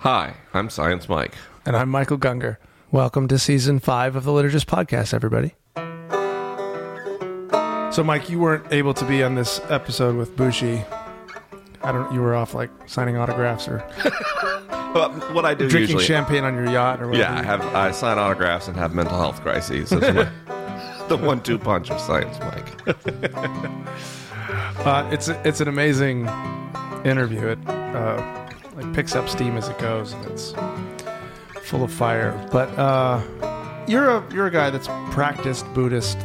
Hi, I'm Science Mike. And I'm Michael Gungor. Welcome to season five of the Liturgist Podcast, everybody. So, Mike, you weren't able to be on this episode with Bushi. I don't. You were off like signing autographs or Well, what I do drinking usually, champagne on your yacht or whatever. yeah, I have I sign autographs and have mental health crises. That's my, the one-two punch of Science Mike. Uh, it's it's an amazing interview. It uh, like picks up steam as it goes, and it's full of fire. But uh, you're a you're a guy that's practiced Buddhist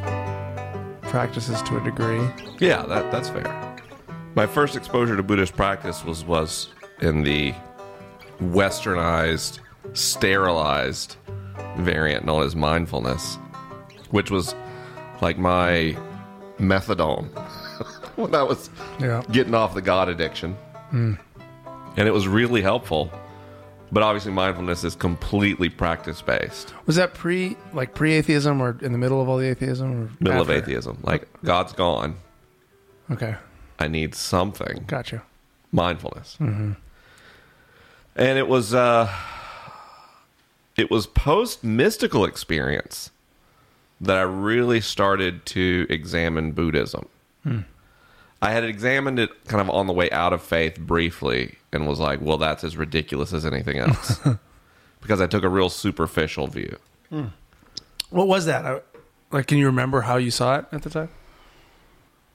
practices to a degree. Yeah, that that's fair. My first exposure to Buddhist practice was was in the westernized, sterilized variant known as mindfulness, which was like my methadone when I was Yeah. getting off the God addiction. And it was really helpful. But obviously, mindfulness is completely practice based. Was that pre like pre atheism or in the middle of all the atheism? Or Middle of atheism. Like, God's gone. Okay, I need something. gotcha. mindfulness. And it was uh it was post mystical experience that I really started to examine Buddhism. I had examined it kind of on the way out of faith briefly and was like, well, that's as ridiculous as anything else. because I took a real superficial view. Hmm. What was that? I, like, can you remember how you saw it at the time?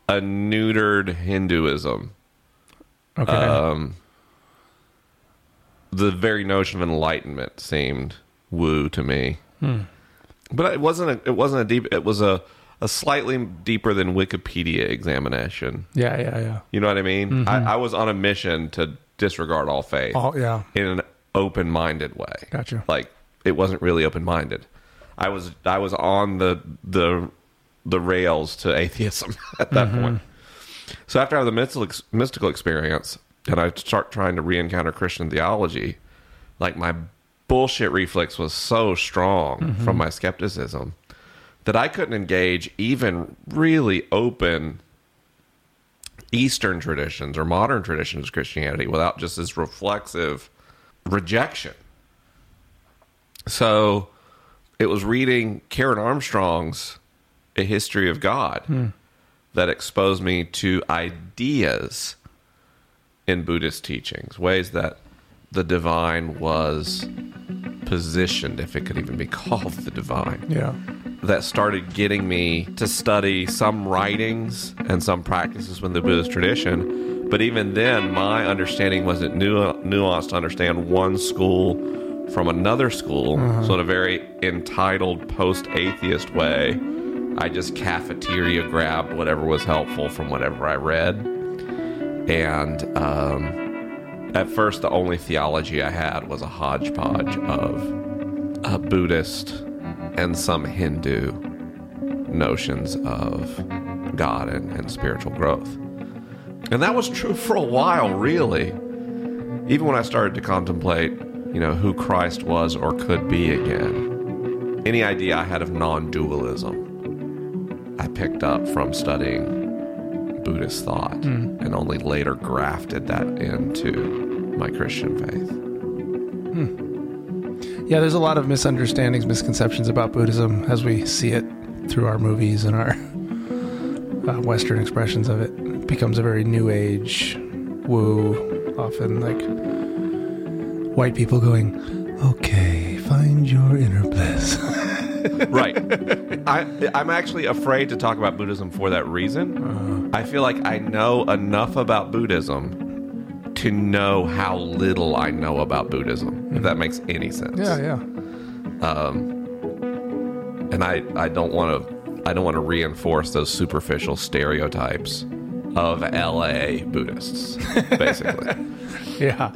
A neutered Hinduism. Okay, Um, the very notion of enlightenment seemed woo to me, hmm. but it wasn't. A, it wasn't a deep. It was a a slightly deeper than Wikipedia examination. yeah, yeah, yeah. You know what I mean? I, mm-hmm. I was on a mission to disregard all faith Oh, yeah. in an open minded way. Gotcha. Like it wasn't really open minded. I was I was on the the the rails to atheism at that mm-hmm. point. So after I have the mystical mystical experience and I start trying to re-encounter Christian theology, like my bullshit reflex was so strong from mm-hmm. my skepticism that I couldn't engage even really open Eastern traditions or modern traditions of Christianity without just this reflexive rejection. So it was reading Karen Armstrong's A History of God hmm. that exposed me to ideas in Buddhist teachings, ways that the divine was positioned, if it could even be called the divine Yeah. that started getting me to study some writings and some practices within the Buddhist tradition. But even then, my understanding wasn't nu- nuanced to understand one school from another school. So, in a very entitled post atheist way, I just cafeteria grabbed whatever was helpful from whatever I read. And um, at first, the only theology I had was a hodgepodge of a Buddhist and some Hindu notions of God and, and spiritual growth. And that was true for a while, really. Even when I started to contemplate, you know, who Christ was or could be again, any idea I had of non dualism, I picked up from studying Buddhist thought hmm. and only later grafted that into my Christian faith. Hmm. Yeah, there's a lot of misunderstandings, misconceptions about Buddhism as we see it through our movies and our uh, Western expressions of it. It becomes a very new age woo, often like white people going, okay, find your inner bliss. right. I, I'm actually afraid to talk about Buddhism for that reason. Uh. I feel like I know enough about Buddhism to know how little I know about Buddhism, if that makes any sense. yeah, yeah. Um, And I, I don't want to I don't want to reinforce those superficial stereotypes of LA Buddhists, basically. Yeah.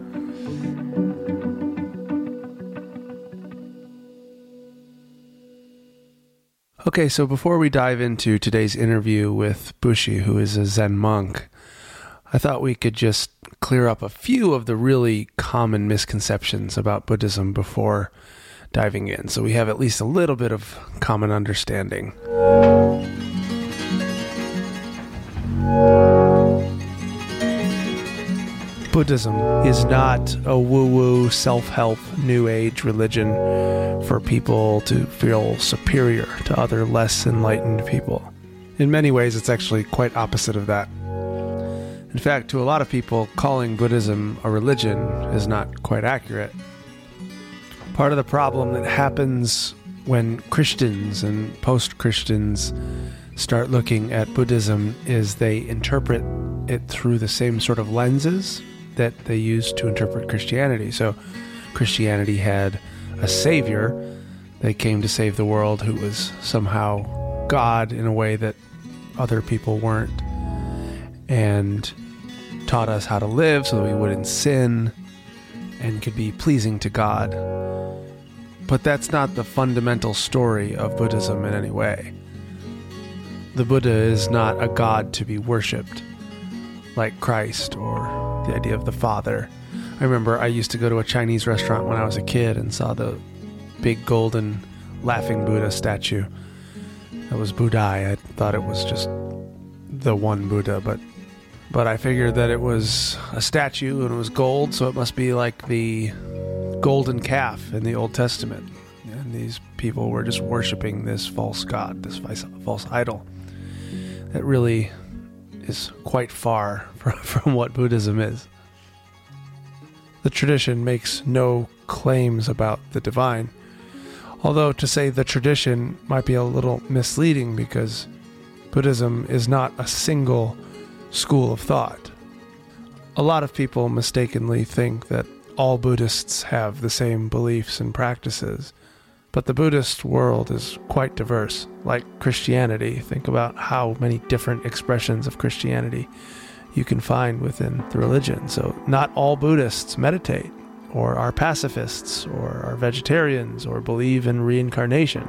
Okay, so before we dive into today's interview with Bushi, who is a Zen monk, I thought we could just clear up a few of the really common misconceptions about Buddhism before diving in. So we have at least a little bit of common understanding. Buddhism is not a woo woo, self help, new age religion for people to feel superior to other less enlightened people. In many ways, it's actually quite opposite of that. In fact, to a lot of people, calling Buddhism a religion is not quite accurate. Part of the problem that happens when Christians and post Christians start looking at Buddhism is they interpret it through the same sort of lenses that they used to interpret Christianity. So, Christianity had a savior that came to save the world who was somehow God in a way that other people weren't, and taught us how to live so that we wouldn't sin and could be pleasing to God. But that's not the fundamental story of Buddhism in any way. The Buddha is not a god to be worshipped like Christ or the idea of the Father. I remember I used to go to a Chinese restaurant when I was a kid and saw the big golden laughing Buddha statue. That was Budai. I thought it was just the one Buddha, but but I figured that it was a statue and it was gold, so it must be like the golden calf in the Old Testament. And these people were just worshiping this false god, this false idol. That really is quite far from what Buddhism is. The tradition makes no claims about the divine, although to say the tradition might be a little misleading because Buddhism is not a single school of thought. A lot of people mistakenly think that all Buddhists have the same beliefs and practices, but the Buddhist world is quite diverse. Like Christianity, think about how many different expressions of Christianity you can find within the religion. So, not all Buddhists meditate, or are pacifists, or are vegetarians, or believe in reincarnation.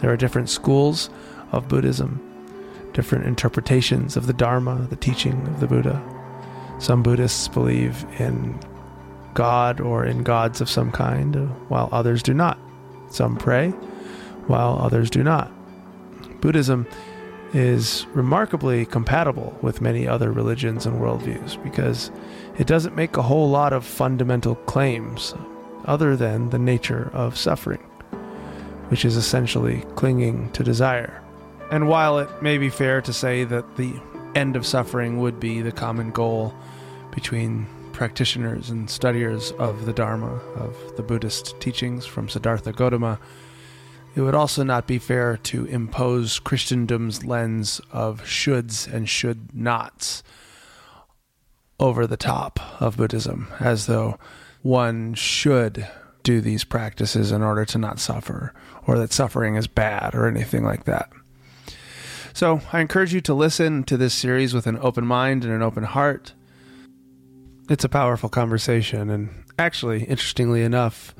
There are different schools of Buddhism, different interpretations of the Dharma, the teaching of the Buddha. Some Buddhists believe in God or in gods of some kind, while others do not. Some pray, while others do not. Buddhism is remarkably compatible with many other religions and worldviews because it doesn't make a whole lot of fundamental claims other than the nature of suffering, which is essentially clinging to desire. And while it may be fair to say that the end of suffering would be the common goal between practitioners and studiers of the Dharma, of the Buddhist teachings from Siddhartha Gautama, it would also not be fair to impose Christendom's lens of shoulds and should nots over the top of Buddhism, as though one should do these practices in order to not suffer, or that suffering is bad, or anything like that. So I encourage you to listen to this series with an open mind and an open heart. It's a powerful conversation. And actually, interestingly enough,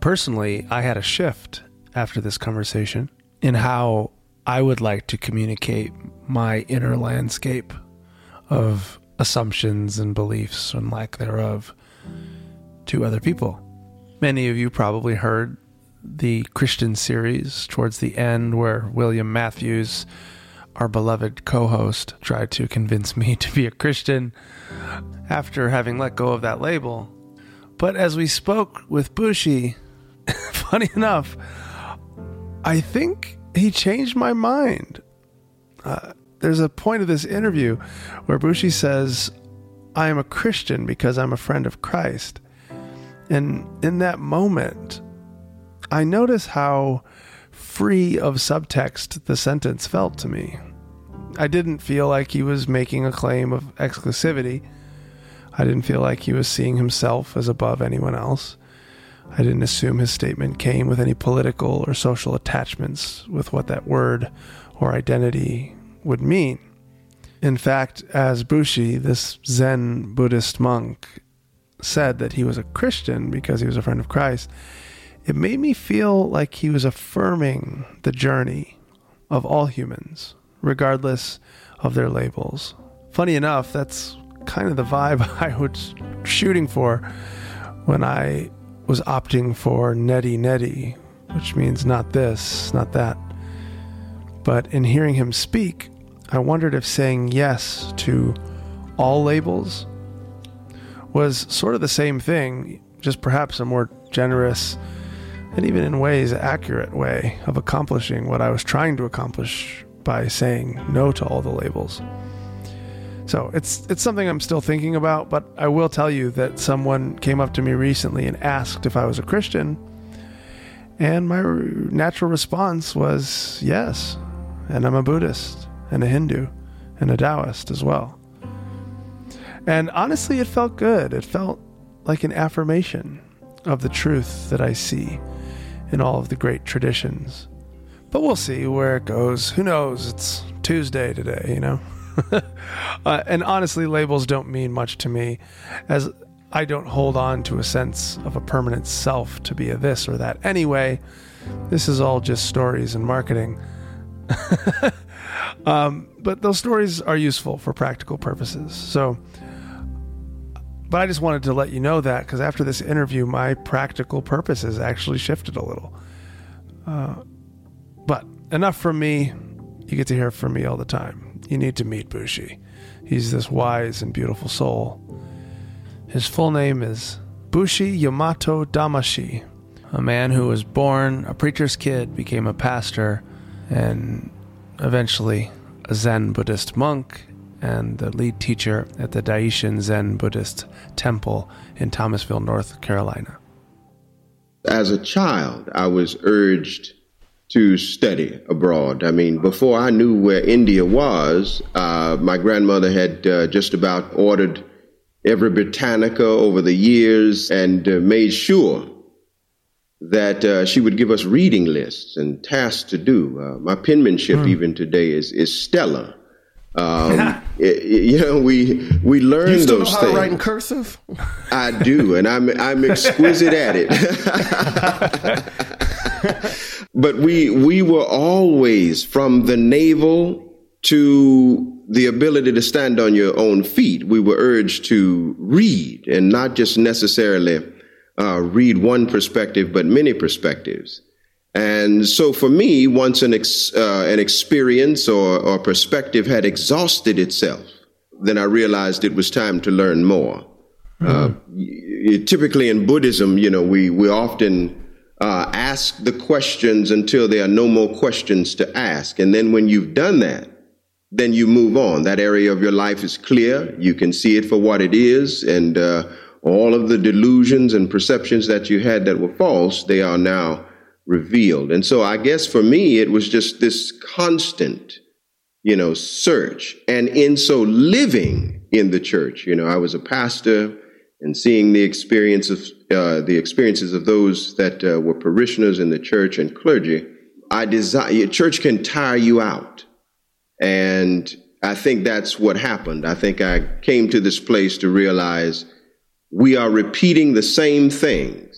personally, I had a shift after this conversation in how I would like to communicate my inner landscape of assumptions and beliefs and lack thereof to other people. Many of you probably heard the Christian series towards the end where William Matthews our beloved co host tried to convince me to be a Christian after having let go of that label. But as we spoke with Bushi, funny enough, I think he changed my mind. Uh, there's a point of this interview where Bushi says, I am a Christian because I'm a friend of Christ. And in that moment, I notice how free of subtext the sentence felt to me. I didn't feel like he was making a claim of exclusivity. I didn't feel like he was seeing himself as above anyone else. I didn't assume his statement came with any political or social attachments with what that word or identity would mean. In fact, as Bushi, this Zen Buddhist monk, said that he was a Christian because he was a friend of Christ, it made me feel like he was affirming the journey of all humans, regardless of their labels. Funny enough, that's kind of the vibe I was shooting for when I was opting for neti neti, which means not this, not that. But in hearing him speak, I wondered if saying yes to all labels was sort of the same thing, just perhaps a more generous and even in ways accurate way of accomplishing what I was trying to accomplish by saying no to all the labels. So it's it's something I'm still thinking about, but I will tell you that someone came up to me recently and asked if I was a Christian, and my natural response was yes, and I'm a Buddhist and a Hindu and a Taoist as well. And honestly, it felt good. It felt like an affirmation of the truth that I see in all of the great traditions. But we'll see where it goes. Who knows? It's Tuesday today, you know? uh, and honestly, labels don't mean much to me, as I don't hold on to a sense of a permanent self to be a this or that anyway. This is all just stories and marketing. um, but those stories are useful for practical purposes. So, but I just wanted to let you know that because after this interview, my practical purposes actually shifted a little. Uh, but enough from me. You get to hear from me all the time. You need to meet Bushi. He's this wise and beautiful soul. His full name is Bushi Yamato Damashii, a man who was born a preacher's kid, became a pastor, and eventually a Zen Buddhist monk and the lead teacher at the Daishin Zen Buddhist Temple in Thomasville, North Carolina. As a child, I was urged to study abroad. I mean, before I knew where India was, uh, my grandmother had uh, just about ordered every Britannica over the years and uh, made sure that uh, she would give us reading lists and tasks to do. Uh, my penmanship, mm. even today, is is stellar. Um, it, you know, we we learn you those know how things. To write in cursive. I do, and I'm I'm exquisite at it. but we we were always from the navel to the ability to stand on your own feet. We were urged to read and not just necessarily uh, read one perspective, but many perspectives. And so for me, once an, ex, uh, an experience or, or perspective had exhausted itself, then I realized it was time to learn more. Mm-hmm. Uh, typically in Buddhism, you know, we, we often uh, ask the questions until there are no more questions to ask. And then when you've done that, then you move on. That area of your life is clear. You can see it for what it is. And uh, all of the delusions and perceptions that you had that were false, they are now revealed. And so I guess for me, it was just this constant, you know, search. And in so living in the church, you know, I was a pastor and seeing the experience of uh, the experiences of those that uh, were parishioners in the church and clergy. I desire church can tire you out, and I think that's what happened. I think I came to this place to realize we are repeating the same thing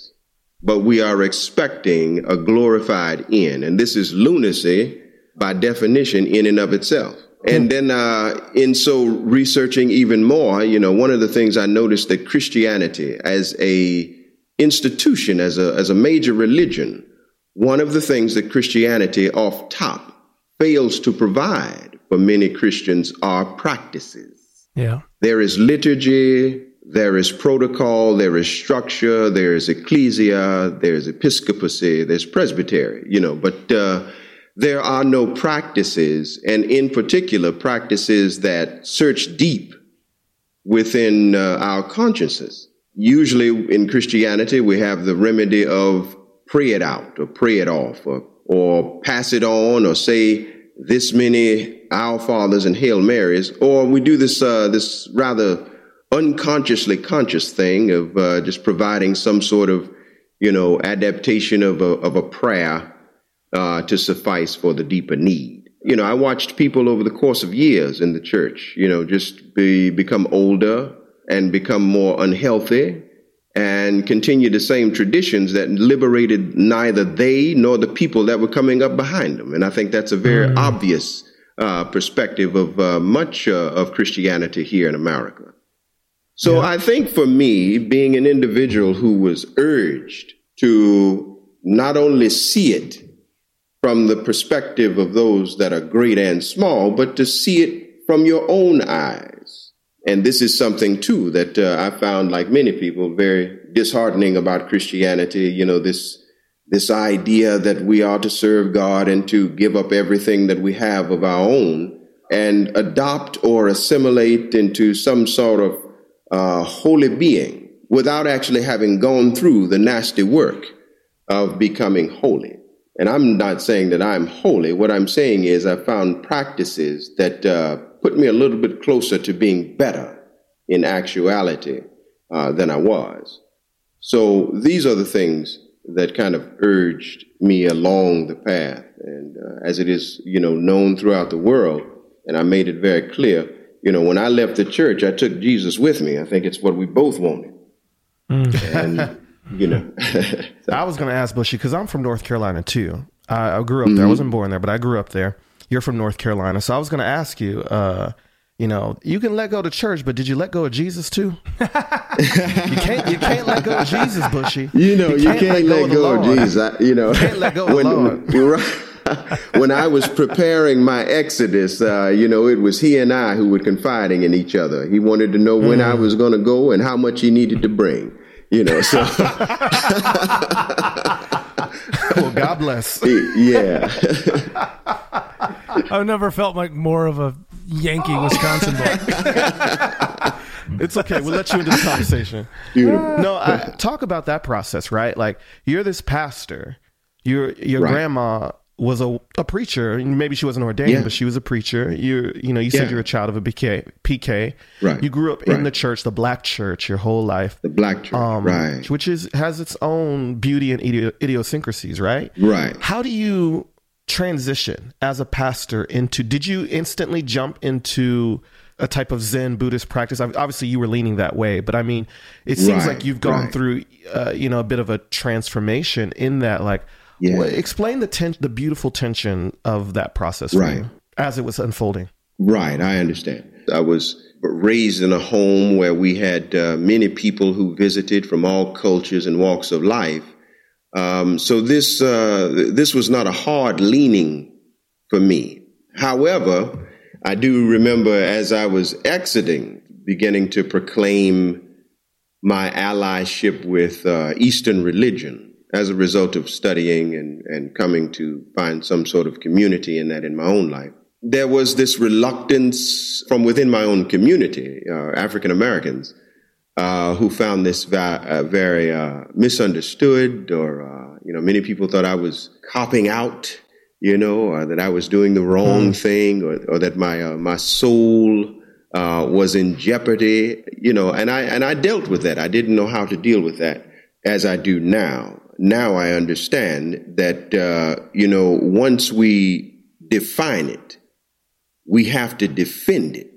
but we are expecting a glorified end. And this is lunacy by definition in and of itself. And then, uh, in so researching even more, you know, one of the things I noticed that Christianity as a institution, as a, as a major religion, one of the things that Christianity off top fails to provide for many Christians are practices. Yeah. There is liturgy, there is protocol, there is structure, there is ecclesia, there is episcopacy, there's presbytery, you know, but uh, there are no practices, and in particular, practices that search deep within uh, our consciences. Usually in Christianity, we have the remedy of pray it out or pray it off or, or pass it on or say this many Our Fathers and Hail Marys, or we do this, uh, this rather unconsciously conscious thing of uh, just providing some sort of, you know, adaptation of a, of a prayer uh, to suffice for the deeper need. You know, I watched people over the course of years in the church, you know, just be, become older and become more unhealthy and continue the same traditions that liberated neither they nor the people that were coming up behind them. And I think that's a very mm. obvious uh, perspective of uh, much uh, of Christianity here in America. So yeah. I think for me, being an individual who was urged to not only see it from the perspective of those that are great and small, but to see it from your own eyes. And this is something too that uh, I found, like many people, very disheartening about Christianity. You know, this this idea that we are to serve God and to give up everything that we have of our own and adopt or assimilate into some sort of uh, holy being without actually having gone through the nasty work of becoming holy. And I'm not saying that I'm holy. What I'm saying is I found practices that uh, put me a little bit closer to being better in actuality uh, than I was. So these are the things that kind of urged me along the path. And uh, as it is, you know, known throughout the world, and I made it very clear, you know, when I left the church, I took Jesus with me. I think it's what we both wanted. Mm. And, you know. so. I was going to ask Bushi, because I'm from North Carolina too. I, I grew up mm-hmm. there. I mm-hmm. wasn't born there, but I grew up there. You're from North Carolina. So I was going to ask you, uh, you know, you can let go of church, but did you let go of Jesus too? you can't. You can't let go of Jesus, Bushi. You know, you can't, you can't let, let, go, of, of Jesus. I, you know, you can't let go of when, the Lord. when I was preparing my exodus, uh, you know, it was he and I who were confiding in each other. He wanted to know when mm. I was going to go and how much he needed to bring. You know, so. well, God bless. Yeah. I've never felt like more of a Yankee Wisconsin boy. it's okay. We'll let you into the conversation. No, I, talk about that process, right? Like you're this pastor. Your your right. grandma was a, a preacher. Maybe she wasn't ordained, yeah. but she was a preacher. You you know you said yeah. you're a child of a PK. PK. Right. You grew up right. in the church, the black church, your whole life. The black church. Um, right. Which is has its own beauty and idiosyncrasies. Right. Right. How do you transition as a pastor into did you instantly jump into a type of zen buddhist practice obviously you were leaning that way but i mean it seems right, like you've gone right. through uh, you know a bit of a transformation in that like yeah. well, explain the ten- the beautiful tension of that process right. as it was unfolding right i understand i was raised in a home where we had uh, many people who visited from all cultures and walks of life um, so this uh, this was not a hard leaning for me. However, I do remember as I was exiting, beginning to proclaim my allyship with uh, Eastern religion as a result of studying and, and coming to find some sort of community in that in my own life. There was this reluctance from within my own community, uh, African Americans, uh, who found this va- uh, very uh, misunderstood, or uh, you know, many people thought I was copping out, you know, or that I was doing the wrong mm. thing, or, or, that my uh, my soul uh, was in jeopardy, you know, and I and I dealt with that. I didn't know how to deal with that as I do now. Now I understand that uh, you know once we define it, we have to defend it.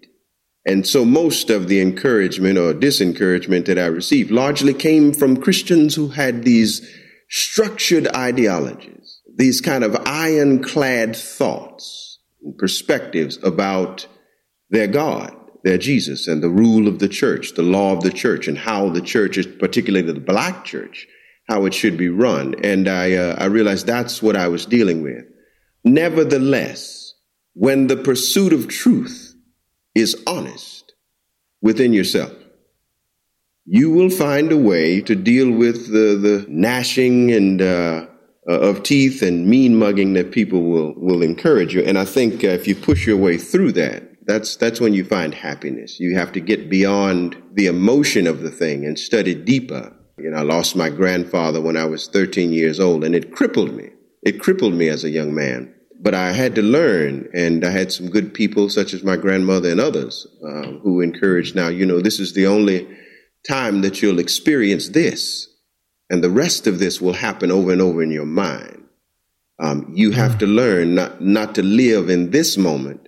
And so most of the encouragement or disencouragement that I received largely came from Christians who had these structured ideologies, these kind of ironclad thoughts and perspectives about their God, their Jesus, and the rule of the church, the law of the church, and how the church particularly the black church, how it should be run. And I, uh, I realized that's what I was dealing with. Nevertheless, when the pursuit of truth is honest within yourself, you will find a way to deal with the, the gnashing and uh, uh, of teeth and mean mugging that people will will encourage you. And I think uh, if you push your way through that, that's that's when you find happiness. You have to get beyond the emotion of the thing and study deeper. You know, I lost my grandfather when I was 13 years old, and it crippled me. It crippled me as a young man but I had to learn, and I had some good people, such as my grandmother and others, uh, who encouraged. Now, you know, this is the only time that you'll experience this, and the rest of this will happen over and over in your mind. Um, you have to learn not not to live in this moment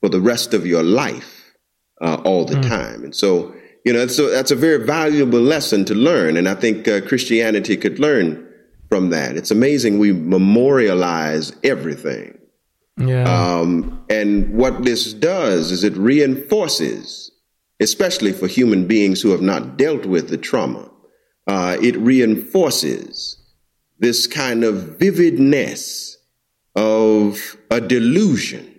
for the rest of your life uh, all the mm. time, and so you know, so that's a very valuable lesson to learn, and I think uh, Christianity could learn from that. It's amazing we memorialize everything. Yeah. Um, and what this does is it reinforces, especially for human beings who have not dealt with the trauma, uh, it reinforces this kind of vividness of a delusion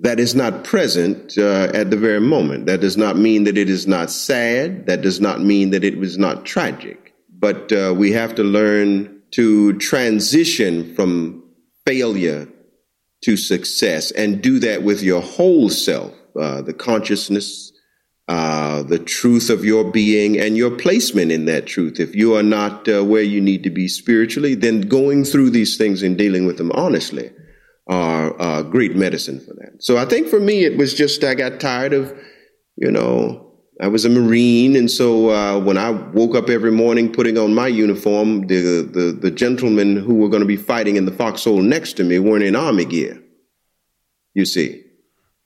that is not present uh, at the very moment. That does not mean that it is not sad. That does not mean that it was not tragic. But uh, we have to learn to transition from failure to success and do that with your whole self, uh, the consciousness, uh, the truth of your being and your placement in that truth. If you are not uh, where you need to be spiritually, then going through these things and dealing with them honestly are uh, great medicine for that. So I think for me, it was just I got tired of, you know, I was a Marine, and so uh, when I woke up every morning putting on my uniform, the the, the gentlemen who were going to be fighting in the foxhole next to me weren't in army gear. You see,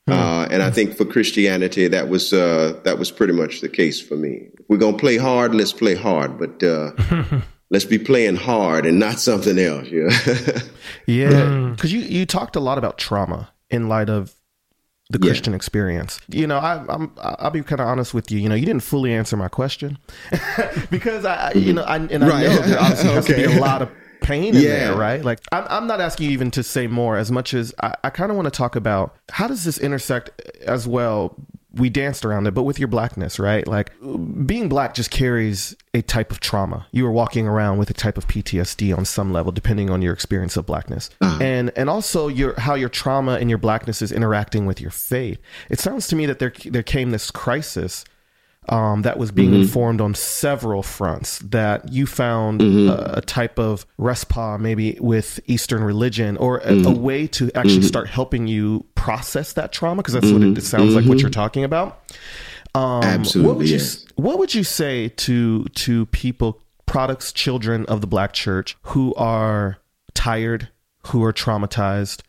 hmm. uh, and I think for Christianity, that was uh, that was pretty much the case for me. If we're gonna play hard, let's play hard, but uh, let's be playing hard and not something else. Yeah, yeah. Because mm. you you talked a lot about trauma in light of the yeah. Christian experience. You know, I, I'm I'll be kind of honest with you. You know, you didn't fully answer my question because I, you mm-hmm. know, I, and I right. know there obviously has okay. to be a lot of pain in yeah. there, right? Like, I'm, I'm not asking you even to say more as much as I, I kind of want to talk about how does this intersect as well we danced around it, but with your blackness, right? Like being black just carries a type of trauma. You are walking around with a type of PTSD on some level, depending on your experience of blackness, uh-huh. and and also your how your trauma and your blackness is interacting with your faith. It sounds to me that there there came this crisis um, that was being mm-hmm. informed on several fronts. That you found mm-hmm. a, a, type of respite, maybe with Eastern religion, or a, mm-hmm. a way to actually mm-hmm. start helping you process that trauma, because that's what it, it sounds like what mm-hmm. you're talking about. Um, Absolutely. What would, you, yes. what would you say to to people, products, children of the Black Church who are tired, who are traumatized,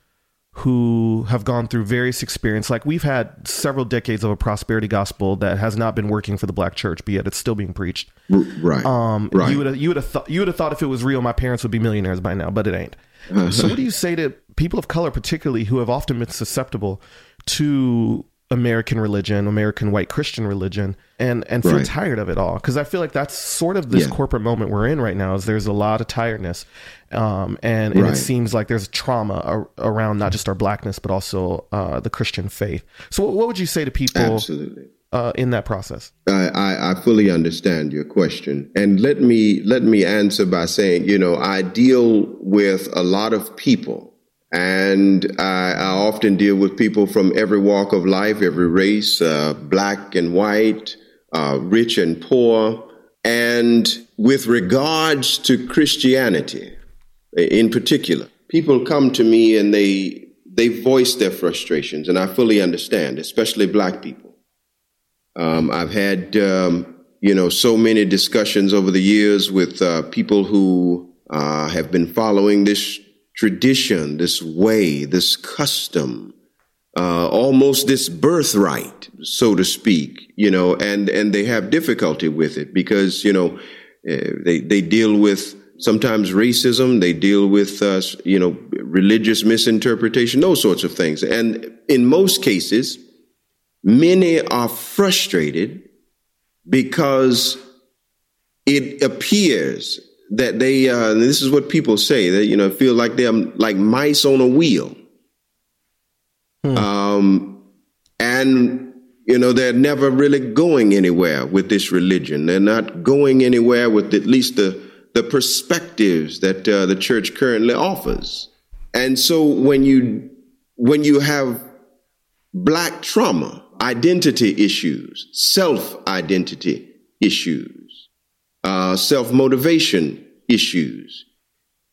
who have gone through various experience Like we've had several decades of a prosperity gospel that has not been working for the black church, but yet it's still being preached. Right. Um, right. You would have you would have thought you would have thought if it was real, my parents would be millionaires by now, but it ain't. Uh-huh. So what do you say to people of color, particularly who have often been susceptible to American religion, American white Christian religion, and and feel right. tired of it all. Because I feel like that's sort of this yeah. corporate moment we're in right now. Is there's a lot of tiredness, um, and, and right. it seems like there's trauma ar- around not just our blackness but also uh, the Christian faith. So, what would you say to people? Uh, in that process, I, I, I fully understand your question, and let me let me answer by saying, you know, I deal with a lot of people and I, I, often deal with people from every walk of life, every race, uh, black and white, uh, rich and poor. And with regards to Christianity in particular, people come to me and they, they voice their frustrations, and I fully understand, especially black people. Um, I've had, um, you know, so many discussions over the years with uh, people who uh, have been following this tradition, this way, this custom, uh, almost this birthright, so to speak, you know, and, and they have difficulty with it because, you know, uh, they, they deal with sometimes racism, they deal with, uh, you know, religious misinterpretation, those sorts of things. And in most cases, many are frustrated because it appears that they uh, this is what people say that you know feel like they're like mice on a wheel. Hmm. um, and you know they're never really going anywhere with this religion. They're not going anywhere with at least the the perspectives that uh, the church currently offers. And so when you when you have black trauma identity issues self identity issues uh, self motivation issues,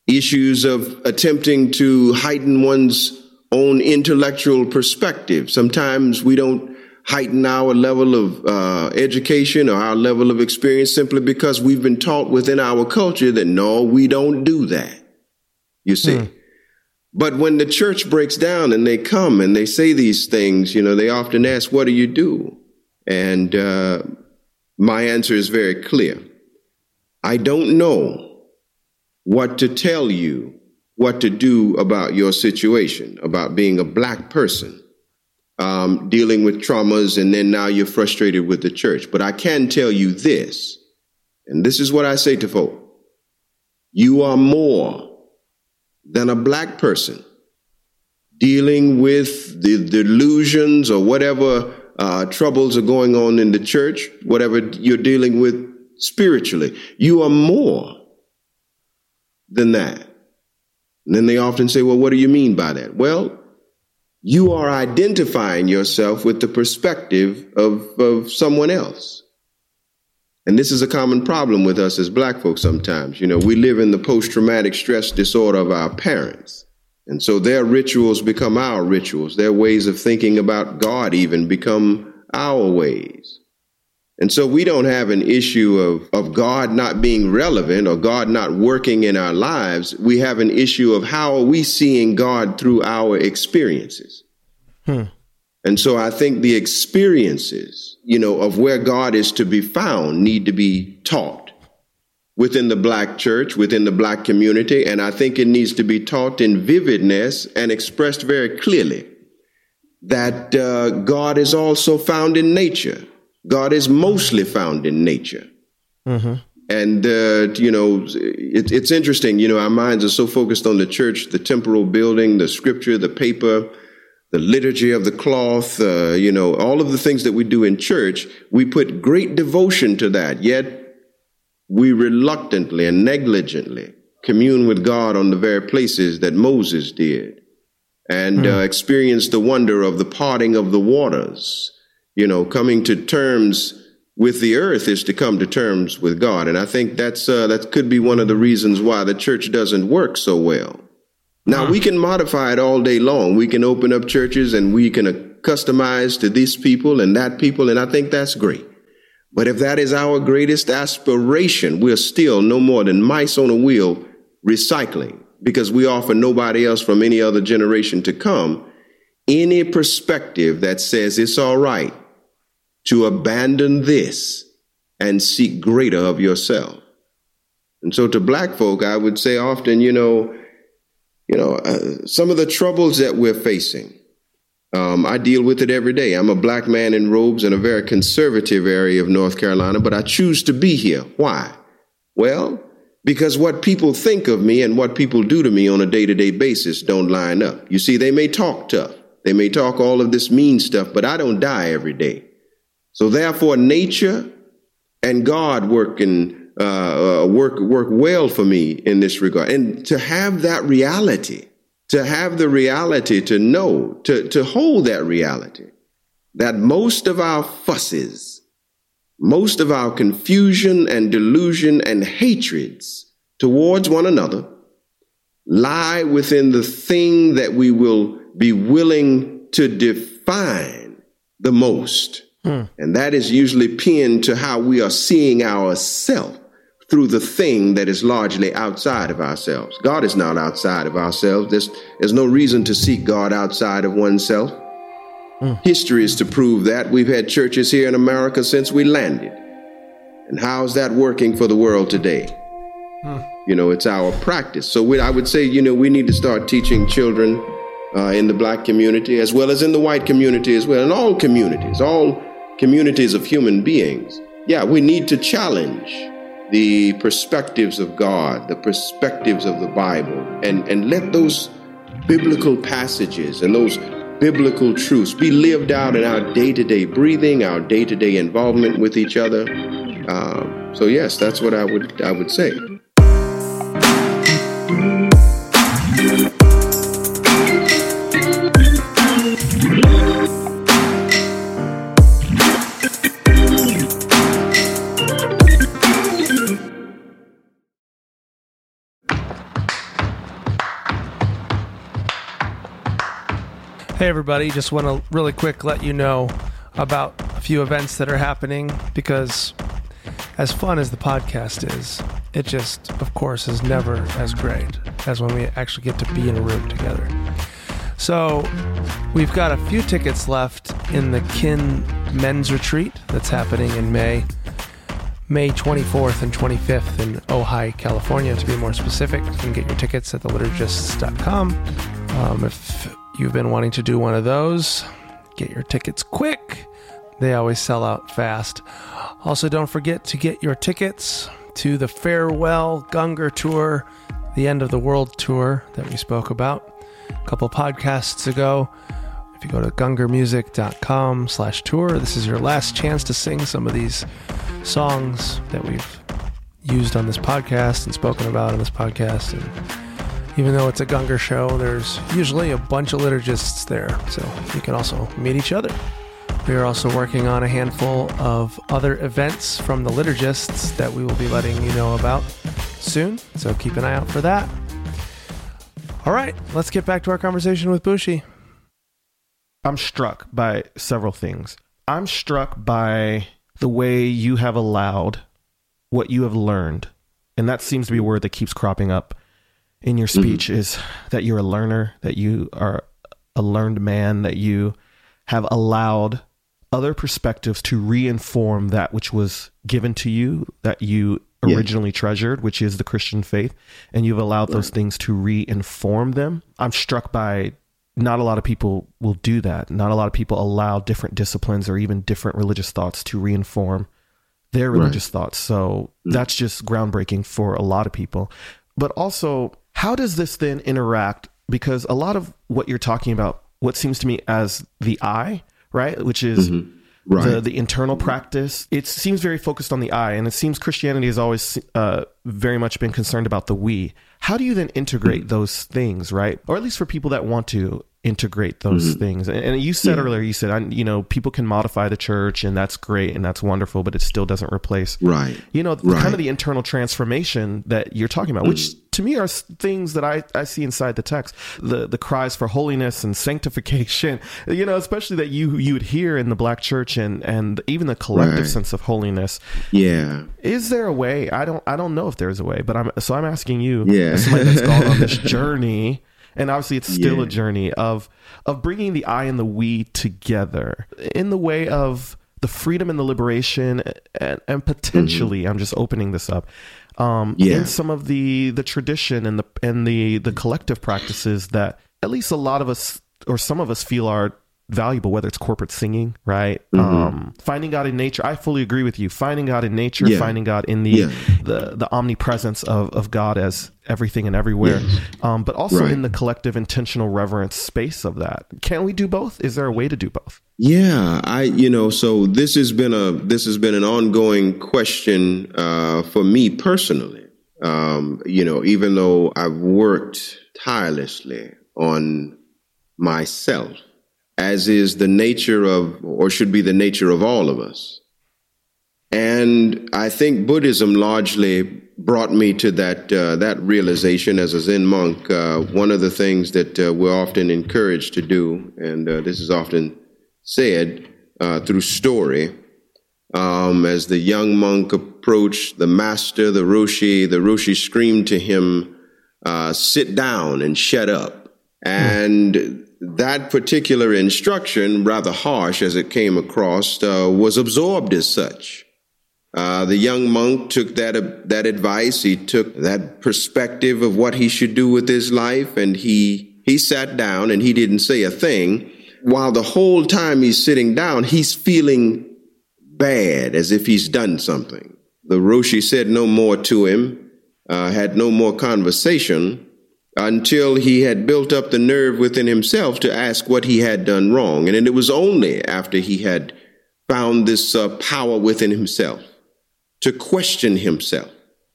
issues of attempting to heighten one's own intellectual perspective. Sometimes we don't heighten our level of uh, education or our level of experience simply because we've been taught within our culture that no, we don't do that. You see. Hmm. But when the church breaks down and they come and they say these things, you know, they often ask, What do you do? And uh, my answer is very clear. I don't know what to tell you what to do about your situation, about being a black person, um, dealing with traumas, and then now you're frustrated with the church. But I can tell you this, and this is what I say to folk you are more than a black person dealing with the delusions or whatever uh, troubles are going on in the church, whatever you're dealing with spiritually. You are more than that. And then they often say, well, what do you mean by that? Well, you are identifying yourself with the perspective of, of someone else. And this is a common problem with us as black folks sometimes. You know, we live in the post traumatic stress disorder of our parents. And so their rituals become our rituals. Their ways of thinking about God even become our ways. And so we don't have an issue of, of God not being relevant or God not working in our lives. We have an issue of how are we seeing God through our experiences. Hmm. And so I think the experiences, you know, of where God is to be found need to be taught within the black church, within the black community. And I think it needs to be taught in vividness and expressed very clearly that uh, God is also found in nature God is mostly found in nature. Mm-hmm. And, uh, you know, it, it's interesting. You know, our minds are so focused on the church, the temporal building, the scripture, the paper, the liturgy of the cloth, uh, you know, all of the things that we do in church. We put great devotion to that, yet we reluctantly and negligently commune with God on the very places that Moses did and mm. uh, experience the wonder of the parting of the waters you know, coming to terms with the earth is to come to terms with God. And I think that's uh, that could be one of the reasons why the church doesn't work so well. Now huh. we can modify it all day long. We can open up churches and we can uh, customize to these people and that people, and I think that's great. But if that is our greatest aspiration, we're still no more than mice on a wheel recycling because we offer nobody else from any other generation to come any perspective that says it's all right to abandon this and seek greater of yourself. And so to black folk, I would say often, you know, you know, uh, some of the troubles that we're facing, um, I deal with it every day. I'm a black man in robes in a very conservative area of North Carolina, but I choose to be here. Why? Well, because what people think of me and what people do to me on a day to day basis don't line up. You see, they may talk tough, they may talk all of this mean stuff, but I don't die every day. So therefore, nature and God work in, uh, uh, work work well for me in this regard, and to have that reality, to have the reality to know, to to hold that reality, that most of our fusses, most of our confusion and delusion and hatreds towards one another lie within the thing that we will be willing to define the most Hmm. And that is usually pinned to how we are seeing ourselves through the thing that is largely outside of ourselves. God is not outside of ourselves. There's, there's no reason to seek God outside of oneself. Hmm. History is to prove that. We've had churches here in America since we landed. And how's that working for the world today? Hmm. You know, it's our practice. So we, I would say, you know, we need to start teaching children uh, in the black community as well as in the white community as well, in all communities, all communities of human beings, yeah, we need to challenge the perspectives of God, the perspectives of the Bible, and, and let those biblical passages and those biblical truths be lived out in our day to day breathing, our day to day involvement with each other. Um, so, yes, that's what I would I would say. Hey, everybody. Just want to really quick let you know about a few events that are happening because, as fun as the podcast is, it just, of course, is never as great as when we actually get to be in a room together. So, we've got a few tickets left in the Kin Men's Retreat that's happening in May. May 24th and 25th in Ojai, California, to be more specific. You can get your tickets at theliturgists.com. Um, if you've been wanting to do one of those, get your tickets quick. They always sell out fast. Also, don't forget to get your tickets to the Farewell Gungor Tour, the End of the World Tour that we spoke about. a couple podcasts ago. If you go to gungormusic.com slash tour, this is your last chance to sing some of these songs that we've used on this podcast and spoken about on this podcast. And even though it's a Gungor show, there's usually a bunch of liturgists there, so you can also meet each other. We are also working on a handful of other events from the liturgists that we will be letting you know about soon, so keep an eye out for that. All right, let's get back to our conversation with Bushi. I'm struck by several things. I'm struck by the way you have allowed what you have learned, and that seems to be a word that keeps cropping up in your mm-hmm. speech, mm-hmm. is that you're a learner, that you are a learned man, that you have allowed other perspectives to reinform that which was given to you, that you originally yeah. treasured, which is the Christian faith, and you've allowed right. those things to reinform them. I'm struck by not a lot of people will do that. Not a lot of people allow different disciplines or even different religious thoughts to reinform their religious right. thoughts. So mm. that's just groundbreaking for a lot of people. But also, how does this then interact? Because a lot of what you're talking about, what seems to me as the I, right, which is mm-hmm. right. the the internal practice, it seems very focused on the I, and it seems Christianity has always uh, very much been concerned about the we. How do you then integrate mm. those things, right? Or at least for people that want to integrate those mm-hmm. things. And, and, you said yeah. earlier, you said, I, you know, people can modify the church and that's great and that's wonderful, but it still doesn't replace, right? You know, right. kind of the internal transformation that you're talking about, mm-hmm. which to me are things that I, I see inside the text, the the cries for holiness and sanctification. You know, especially that you you would hear in the black church and and even the collective right. sense of holiness. Yeah, is there a way? I don't I don't know if there's a way, but I'm so I'm asking you, yeah, somebody that's gone on this journey and obviously it's still yeah. a journey of of bringing the I and the we together in the way of the freedom and the liberation and, and potentially mm-hmm. I'm just opening this up um yeah. in some of the the tradition and the and the the collective practices that at least a lot of us or some of us feel are valuable, whether it's corporate singing, right? Mm-hmm. Um, finding God in nature. I fully agree with you. Finding God in nature, yeah. finding God in the, yeah. the the omnipresence of, of God as everything and everywhere, yes. um, but also right. in the collective intentional reverence space of that. Can we do both? Is there a way to do both? Yeah, I you know so this has been a this has been an ongoing question uh, for me personally. Um, you know, even though I've worked tirelessly on myself as is the nature of, or should be the nature of all of us. And I think Buddhism largely brought me to that uh, that realization as a Zen monk. Uh, one of the things that uh, we're often encouraged to do, and uh, this is often said uh, through story, um, as the young monk approached the master, the roshi, the roshi screamed to him, uh, "Sit down and shut up." And that particular instruction, rather harsh as it came across, uh, was absorbed as such. Uh, the young monk took that uh, that advice. He took that perspective of what he should do with his life, and he he sat down and he didn't say a thing. While the whole time he's sitting down, he's feeling bad, as if he's done something. The roshi said no more to him, uh, had no more conversation until he had built up the nerve within himself to ask what he had done wrong. And it was only after he had found this uh, power within himself to question himself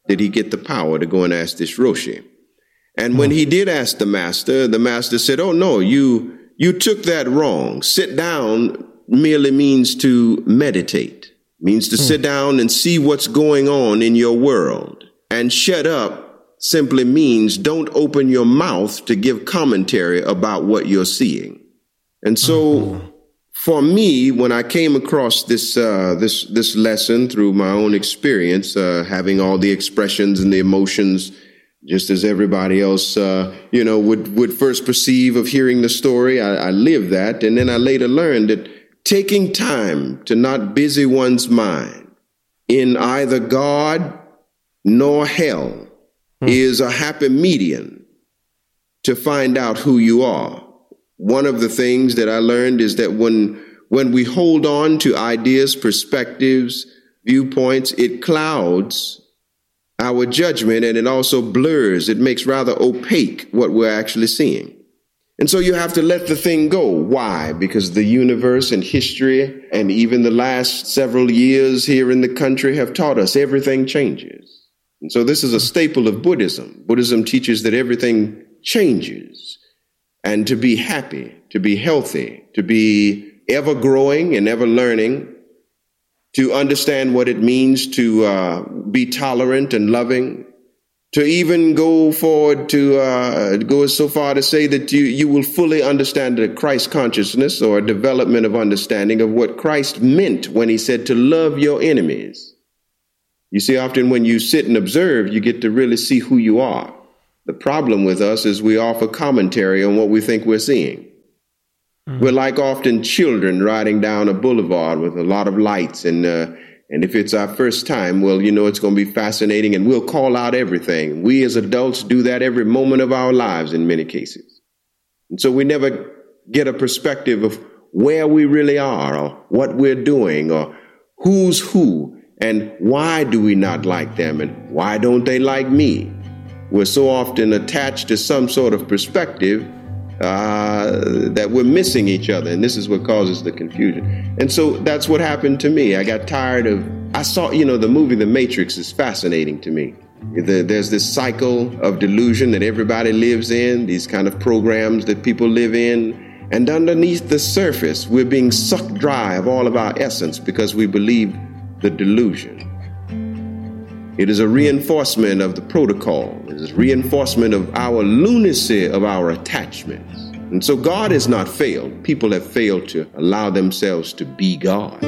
did he get the power to go and ask this Roshi. And when he did ask the master, the master said, Oh no, you, you took that wrong. Sit down merely means to meditate, means to sit down and see what's going on in your world and shut up simply means don't open your mouth to give commentary about what you're seeing. And so for me, when I came across this, uh, this, this lesson through my own experience, uh, having all the expressions and the emotions, just as everybody else, uh, you know, would, would first perceive of hearing the story, I, I lived that. And then I later learned that taking time to not busy one's mind in either God nor hell Hmm. is a happy median to find out who you are. One of the things that I learned is that when when we hold on to ideas, perspectives, viewpoints, it clouds our judgment and it also blurs, it makes rather opaque what we're actually seeing. And so you have to let the thing go. Why? Because the universe and history and even the last several years here in the country have taught us everything changes. And so this is a staple of Buddhism. Buddhism teaches that everything changes and to be happy, to be healthy, to be ever growing and ever learning, to understand what it means to uh, be tolerant and loving, to even go forward to uh, go so far to say that you, you will fully understand the Christ consciousness or development of understanding of what Christ meant when he said to love your enemies. You see, often when you sit and observe, you get to really see who you are. The problem with us is we offer commentary on what we think we're seeing. Mm-hmm. We're like often children riding down a boulevard with a lot of lights and uh, and if it's our first time, well, you know, it's going to be fascinating and we'll call out everything. We as adults do that every moment of our lives in many cases. And so we never get a perspective of where we really are or what we're doing or who's who and why do we not like them and why don't they like me? We're so often attached to some sort of perspective uh, that we're missing each other. And this is what causes the confusion. And so that's what happened to me. I got tired of, I saw, you know, the movie The Matrix is fascinating to me. There's this cycle of delusion that everybody lives in, these kind of programs that people live in. And underneath the surface, we're being sucked dry of all of our essence because we believe the delusion. It is a reinforcement of the protocol. It is reinforcement of our lunacy of our attachments. And so God has not failed. People have failed to allow themselves to be God.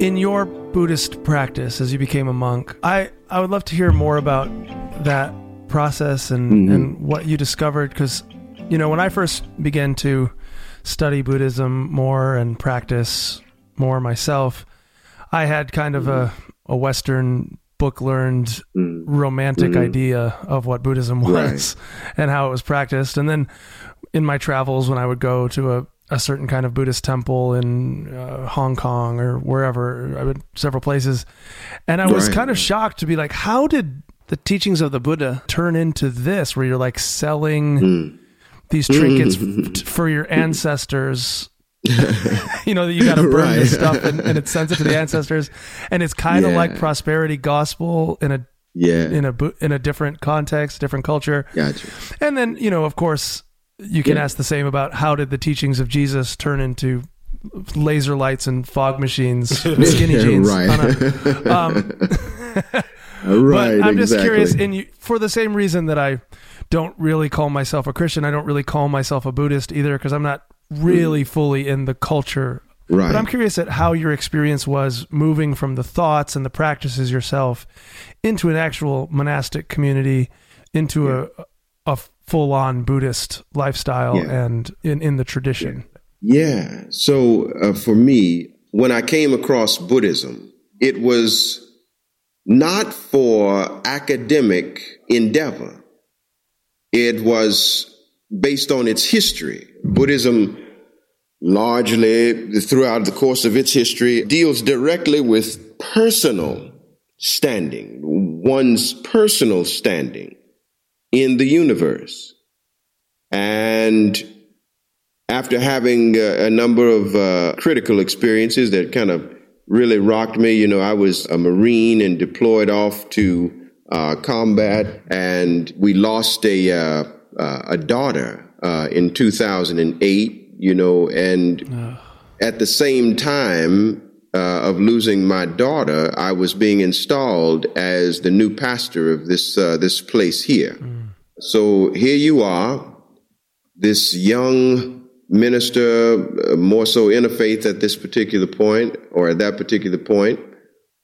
In your Buddhist practice as you became a monk, I, I would love to hear more about that process and, mm-hmm. and what you discovered? Because, you know, when I first began to study Buddhism more and practice more myself, I had kind of a, a Western book learned mm-hmm. romantic mm-hmm. idea of what Buddhism was right. and how it was practiced. And then in my travels, when I would go to a, a certain kind of Buddhist temple in uh, Hong Kong or wherever, I went several places, and I was right. kind of shocked to be like, how did the teachings of the Buddha turn into this, where you're like selling mm. these trinkets f- for your ancestors. you know that you got to burn right. this stuff and, and, it sends it to the ancestors, and it's kind of yeah. like prosperity gospel in a yeah in a in a different context, different culture. Gotcha. And then you know, of course, you can yeah. ask the same about how did the teachings of Jesus turn into laser lights and fog machines, skinny jeans. right. Um, right. But I'm just exactly. curious, and you, for the same reason that I don't really call myself a Christian, I don't really call myself a Buddhist either, because I'm not really mm. fully in the culture. Right. But I'm curious at how your experience was moving from the thoughts and the practices yourself into an actual monastic community, into yeah. a a full on Buddhist lifestyle, yeah. and in in the tradition. Yeah. yeah. So uh, for me, when I came across Buddhism, it was not for academic endeavor. It was based on its history. Buddhism largely throughout the course of its history deals directly with personal standing, one's personal standing in the universe. And after having a, a number of uh, critical experiences that kind of really rocked me. You know, I was a Marine and deployed off to uh, combat, and we lost a uh, uh, a daughter uh, in 2008. You know, and at the same time uh, of losing my daughter, I was being installed as the new pastor of this uh, this place here. Mm. So here you are, this young minister, uh, more so interfaith at this particular point or at that particular point,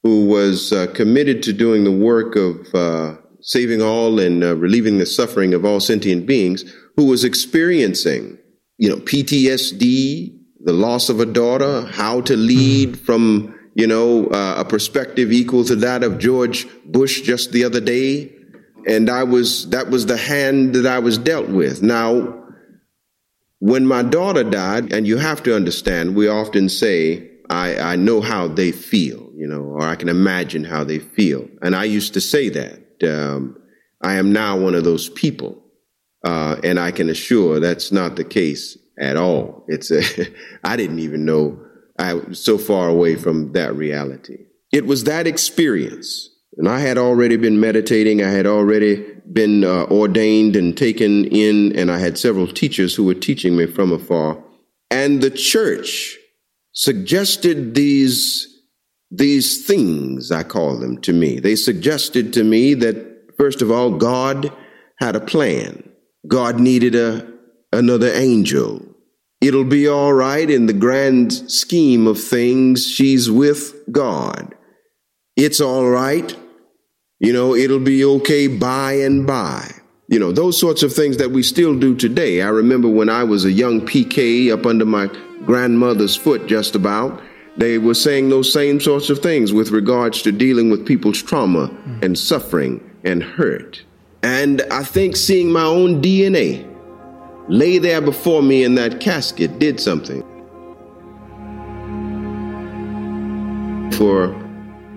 who was uh, committed to doing the work of uh, saving all and uh, relieving the suffering of all sentient beings, who was experiencing, you know, PTSD, the loss of a daughter, how to lead from, you know, uh, a perspective equal to that of George Bush just the other day. And I was, that was the hand that I was dealt with. Now, When my daughter died, and you have to understand, we often say, I, I know how they feel, you know, or I can imagine how they feel. And I used to say that. Um, I am now one of those people. Uh, and I can assure that's not the case at all. It's a, I didn't even know I was so far away from that reality. It was that experience. And I had already been meditating. I had already been uh, ordained and taken in, and I had several teachers who were teaching me from afar. And the church suggested these, these things, I call them to me. They suggested to me that, first of all, God had a plan. God needed a, another angel. It'll be all right in the grand scheme of things. She's with God. It's all right. You know, it'll be okay by and by. You know, those sorts of things that we still do today. I remember when I was a young PK up under my grandmother's foot, just about, they were saying those same sorts of things with regards to dealing with people's trauma and suffering and hurt. And I think seeing my own DNA lay there before me in that casket did something. For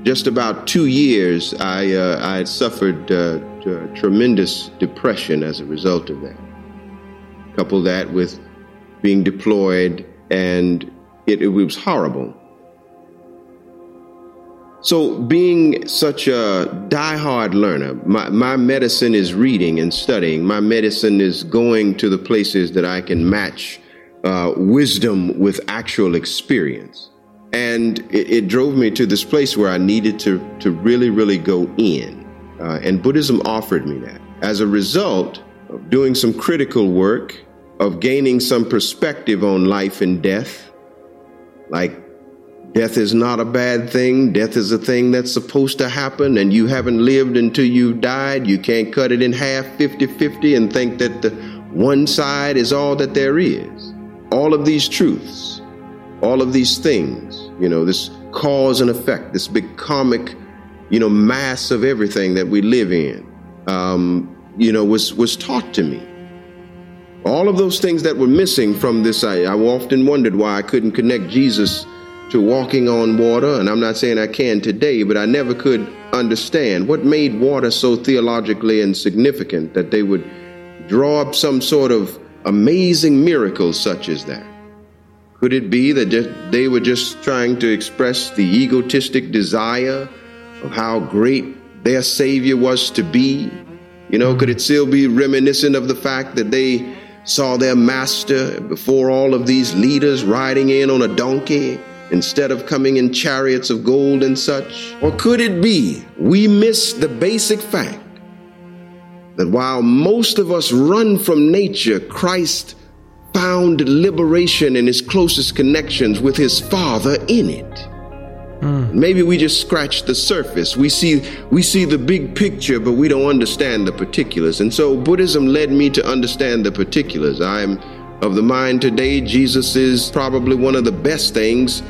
just about two years, I, uh, I had suffered uh, tremendous depression as a result of that. Couple that with being deployed, and it, it was horrible. So, being such a die-hard learner, my, my medicine is reading and studying. My medicine is going to the places that I can match uh, wisdom with actual experience. And it, it, drove me to this place where I needed to, to really, really go in. Uh, and Buddhism offered me that. As a result of doing some critical work, of gaining some perspective on life and death, like death is not a bad thing, death is a thing that's supposed to happen, and you haven't lived until you've died. You can't cut it in half 50 50 and think that the one side is all that there is. All of these truths all of these things, you know, this cause and effect, this big karmic, you know, mass of everything that we live in, um, you know, was was taught to me. All of those things that were missing from this, I, I often wondered why I couldn't connect Jesus to walking on water, and I'm not saying I can today, but I never could understand what made water so theologically insignificant that they would draw up some sort of amazing miracle such as that. Could it be that they were just trying to express the egotistic desire of how great their Savior was to be? You know, could it still be reminiscent of the fact that they saw their master before all of these leaders riding in on a donkey instead of coming in chariots of gold and such? Or could it be we miss the basic fact that while most of us run from nature, Christ found liberation in his closest connections with his father in it. Mm. Maybe we just scratch the surface. We see we see the big picture, but we don't understand the particulars. And so Buddhism led me to understand the particulars. I'm of the mind today Jesus is probably one of the best things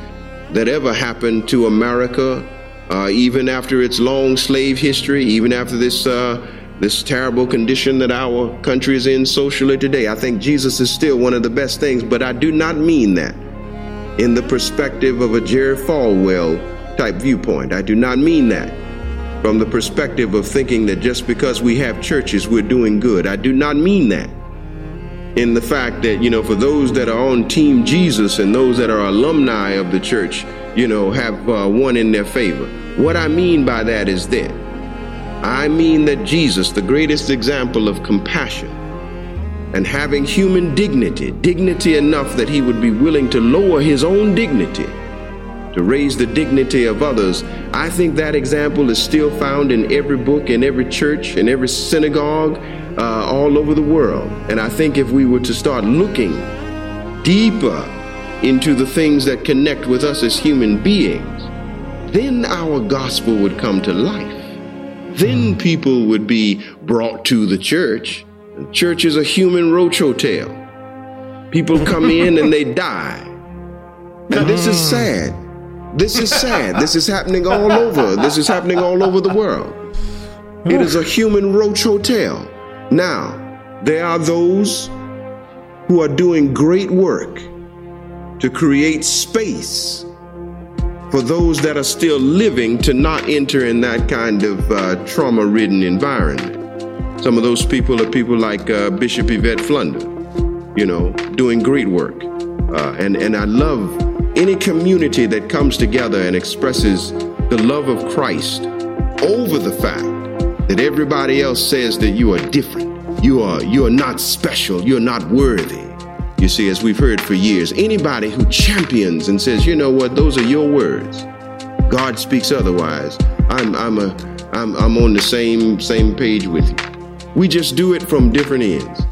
that ever happened to America, uh, even after its long slave history, even after this uh, this terrible condition that our country is in socially today. I think Jesus is still one of the best things, but I do not mean that in the perspective of a Jerry Falwell type viewpoint. I do not mean that from the perspective of thinking that just because we have churches, we're doing good. I do not mean that in the fact that, you know, for those that are on Team Jesus and those that are alumni of the church, you know, have uh, one in their favor. What I mean by that is this I mean that Jesus, the greatest example of compassion and having human dignity, dignity enough that he would be willing to lower his own dignity to raise the dignity of others, I think that example is still found in every book, in every church, in every synagogue, uh, all over the world. And I think if we were to start looking deeper into the things that connect with us as human beings, then our gospel would come to life. Then people would be brought to the church. The church is a human roach hotel. People come in and they die. And this is sad. This is sad. This is happening all over. This is happening all over the world. It is a human roach hotel. Now, there are those who are doing great work to create space for those that are still living to not enter in that kind of uh, trauma ridden environment. Some of those people are people like uh, Bishop Yvette Flunder, you know, doing great work. Uh, and, and I love any community that comes together and expresses the love of Christ over the fact that everybody else says that you are different. You are you are not special. You're not worthy. You see, as we've heard for years, anybody who champions and says, you know what, those are your words. God speaks otherwise. I'm I'm a I'm I'm on the same same page with you. We just do it from different ends.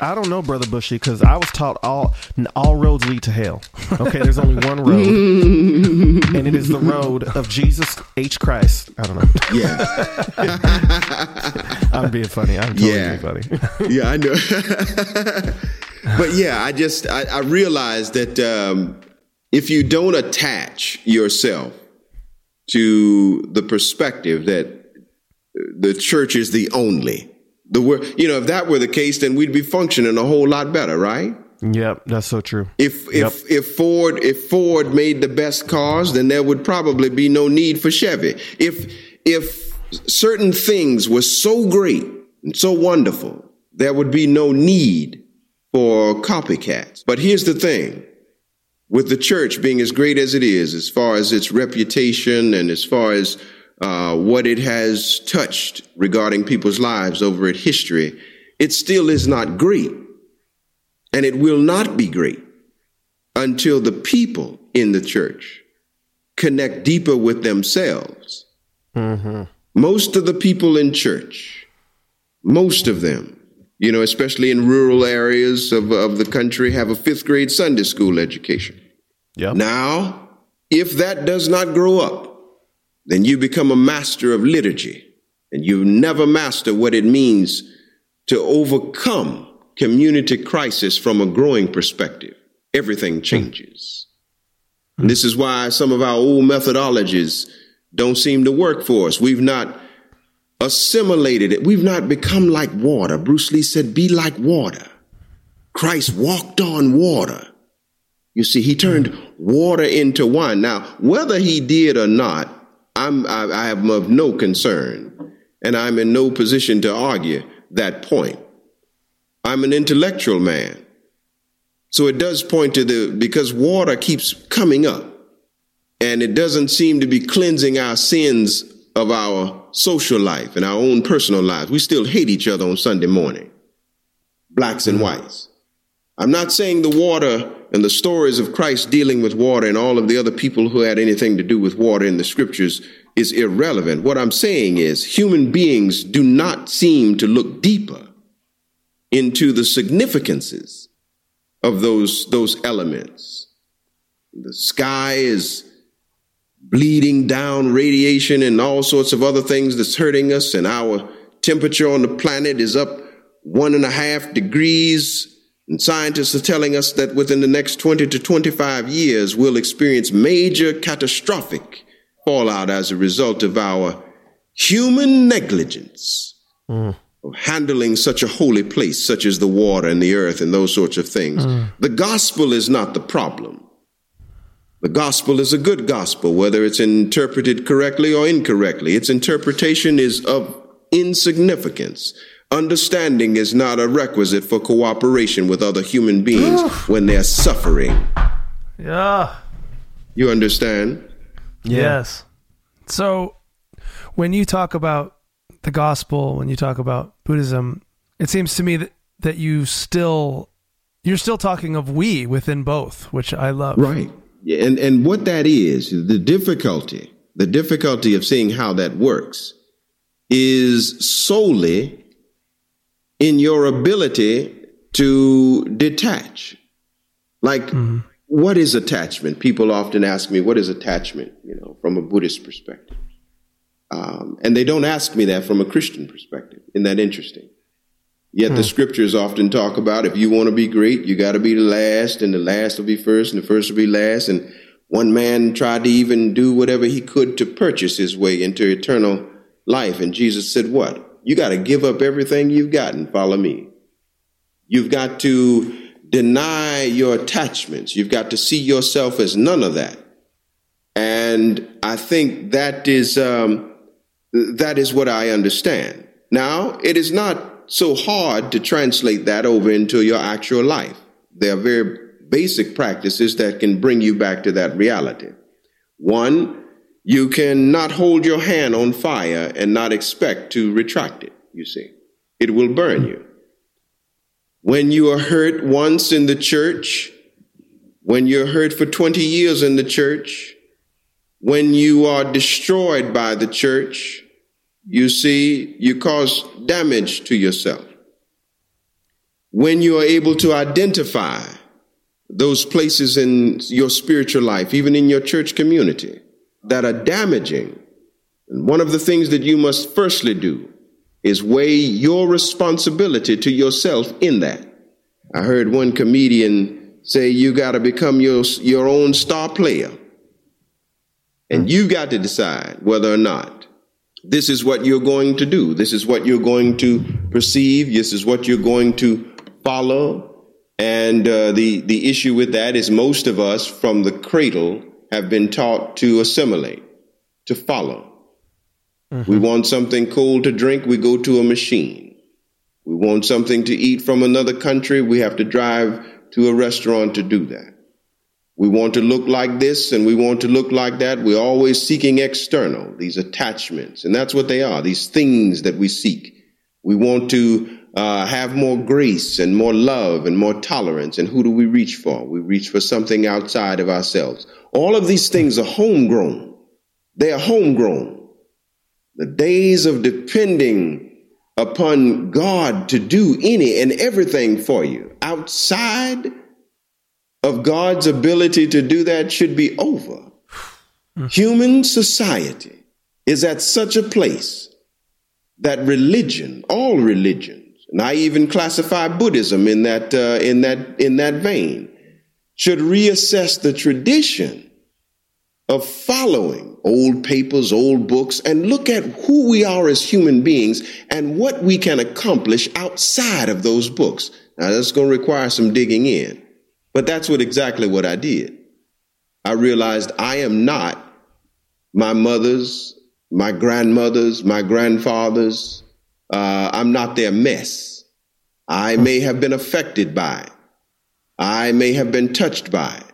I don't know, brother Bushi, because I was taught all all roads lead to hell. Okay, there's only one road, and it is the road of Jesus H Christ. I don't know. Yeah, I'm being funny. I'm totally yeah. funny. yeah, I know. but yeah, I just I, I realized that um, if you don't attach yourself to the perspective that the church is the only the word, you know, if that were the case, then we'd be functioning a whole lot better, right? Yep, that's so true. If yep. if if Ford if Ford made the best cars, then there would probably be no need for Chevy. If if certain things were so great and so wonderful, there would be no need for copycats. But here's the thing. With the church being as great as it is, as far as its reputation and as far as uh, what it has touched regarding people's lives over its history, it still is not great. And it will not be great until the people in the church connect deeper with themselves. Mm-hmm. Most of the people in church, most of them, you know, especially in rural areas of, of the country, have a fifth grade Sunday school education. Yep. Now, if that does not grow up, then you become a master of liturgy and you've never master what it means to overcome community crisis from a growing perspective. Everything changes. And this is why some of our old methodologies don't seem to work for us. We've not assimilated it. We've not become like water. Bruce Lee said, be like water. Christ walked on water. You see, he turned water into wine. Now, whether he did or not, I'm, I, I am of no concern, and I'm in no position to argue that point. I'm an intellectual man. So it does point to the, because water keeps coming up and it doesn't seem to be cleansing our sins of our social life and our own personal lives. We still hate each other on Sunday morning, blacks and mm-hmm. whites. I'm not saying the water and the stories of Christ dealing with water and all of the other people who had anything to do with water in the scriptures is irrelevant. What I'm saying is human beings do not seem to look deeper into the significances of those, those elements. The sky is bleeding down radiation and all sorts of other things that's hurting us, and our temperature on the planet is up one and a half degrees and scientists are telling us that within the next 20 to 25 years, we'll experience major catastrophic fallout as a result of our human negligence mm. of handling such a holy place, such as the water and the earth and those sorts of things. Mm. The gospel is not the problem. The gospel is a good gospel, whether it's interpreted correctly or incorrectly. Its interpretation is of insignificance. Understanding is not a requisite for cooperation with other human beings when they're suffering. Yeah. You understand? Yes. So when you talk about the gospel, when you talk about Buddhism, it seems to me that, that you still you're still talking of we within both, which I love. Right. And and what that is, the difficulty, the difficulty of seeing how that works is solely in your ability to detach. Like, mm-hmm. what is attachment? People often ask me, what is attachment, you know, from a Buddhist perspective? Um, and they don't ask me that from a Christian perspective. Isn't that interesting? Yet the hmm. scriptures often talk about if you want to be great, you got to be the last, and the last will be first, and the first will be last. And one man tried to even do whatever he could to purchase his way into eternal life. And Jesus said, What? You got to give up everything you've got and follow me. You've got to deny your attachments. You've got to see yourself as none of that. And I think that is um, that is what I understand. Now, it is not so hard to translate that over into your actual life. There are very basic practices that can bring you back to that reality. One, you cannot hold your hand on fire and not expect to retract it, you see. It will burn you. When you are hurt once in the church, when you're hurt for 20 years in the church, when you are destroyed by the church, you see, you cause damage to yourself. When you are able to identify those places in your spiritual life, even in your church community, that are damaging. And one of the things that you must firstly do is weigh your responsibility to yourself in that. I heard one comedian say you got to become your, your own star player. And you've got to decide whether or not this is what you're going to do. This is what you're going to perceive. This is what you're going to follow. And uh, the, the issue with that is most of us from the cradle have been taught to assimilate, to follow. Mm-hmm. We want something cold to drink, we go to a machine. We want something to eat from another country, we have to drive to a restaurant to do that. We want to look like this and we want to look like that. We're always seeking external, these attachments. And that's what they are, these things that we seek. We want to uh, have more grace and more love and more tolerance. And who do we reach for? We reach for something outside of ourselves. All of these things are homegrown. They are homegrown. The days of depending upon God to do any and everything for you outside of God's ability to do that should be over. Human society is at such a place that religion, all religions, and I even classify Buddhism in that, uh, in that, in that vein, should reassess the tradition of following old papers, old books, and look at who we are as human beings and what we can accomplish outside of those books. Now, that's going to require some digging in, but that's what exactly what I did. I realized I am not my mother's, my grandmother's, my grandfather's, uh, I'm not their mess. I may have been affected by it. I may have been touched by it.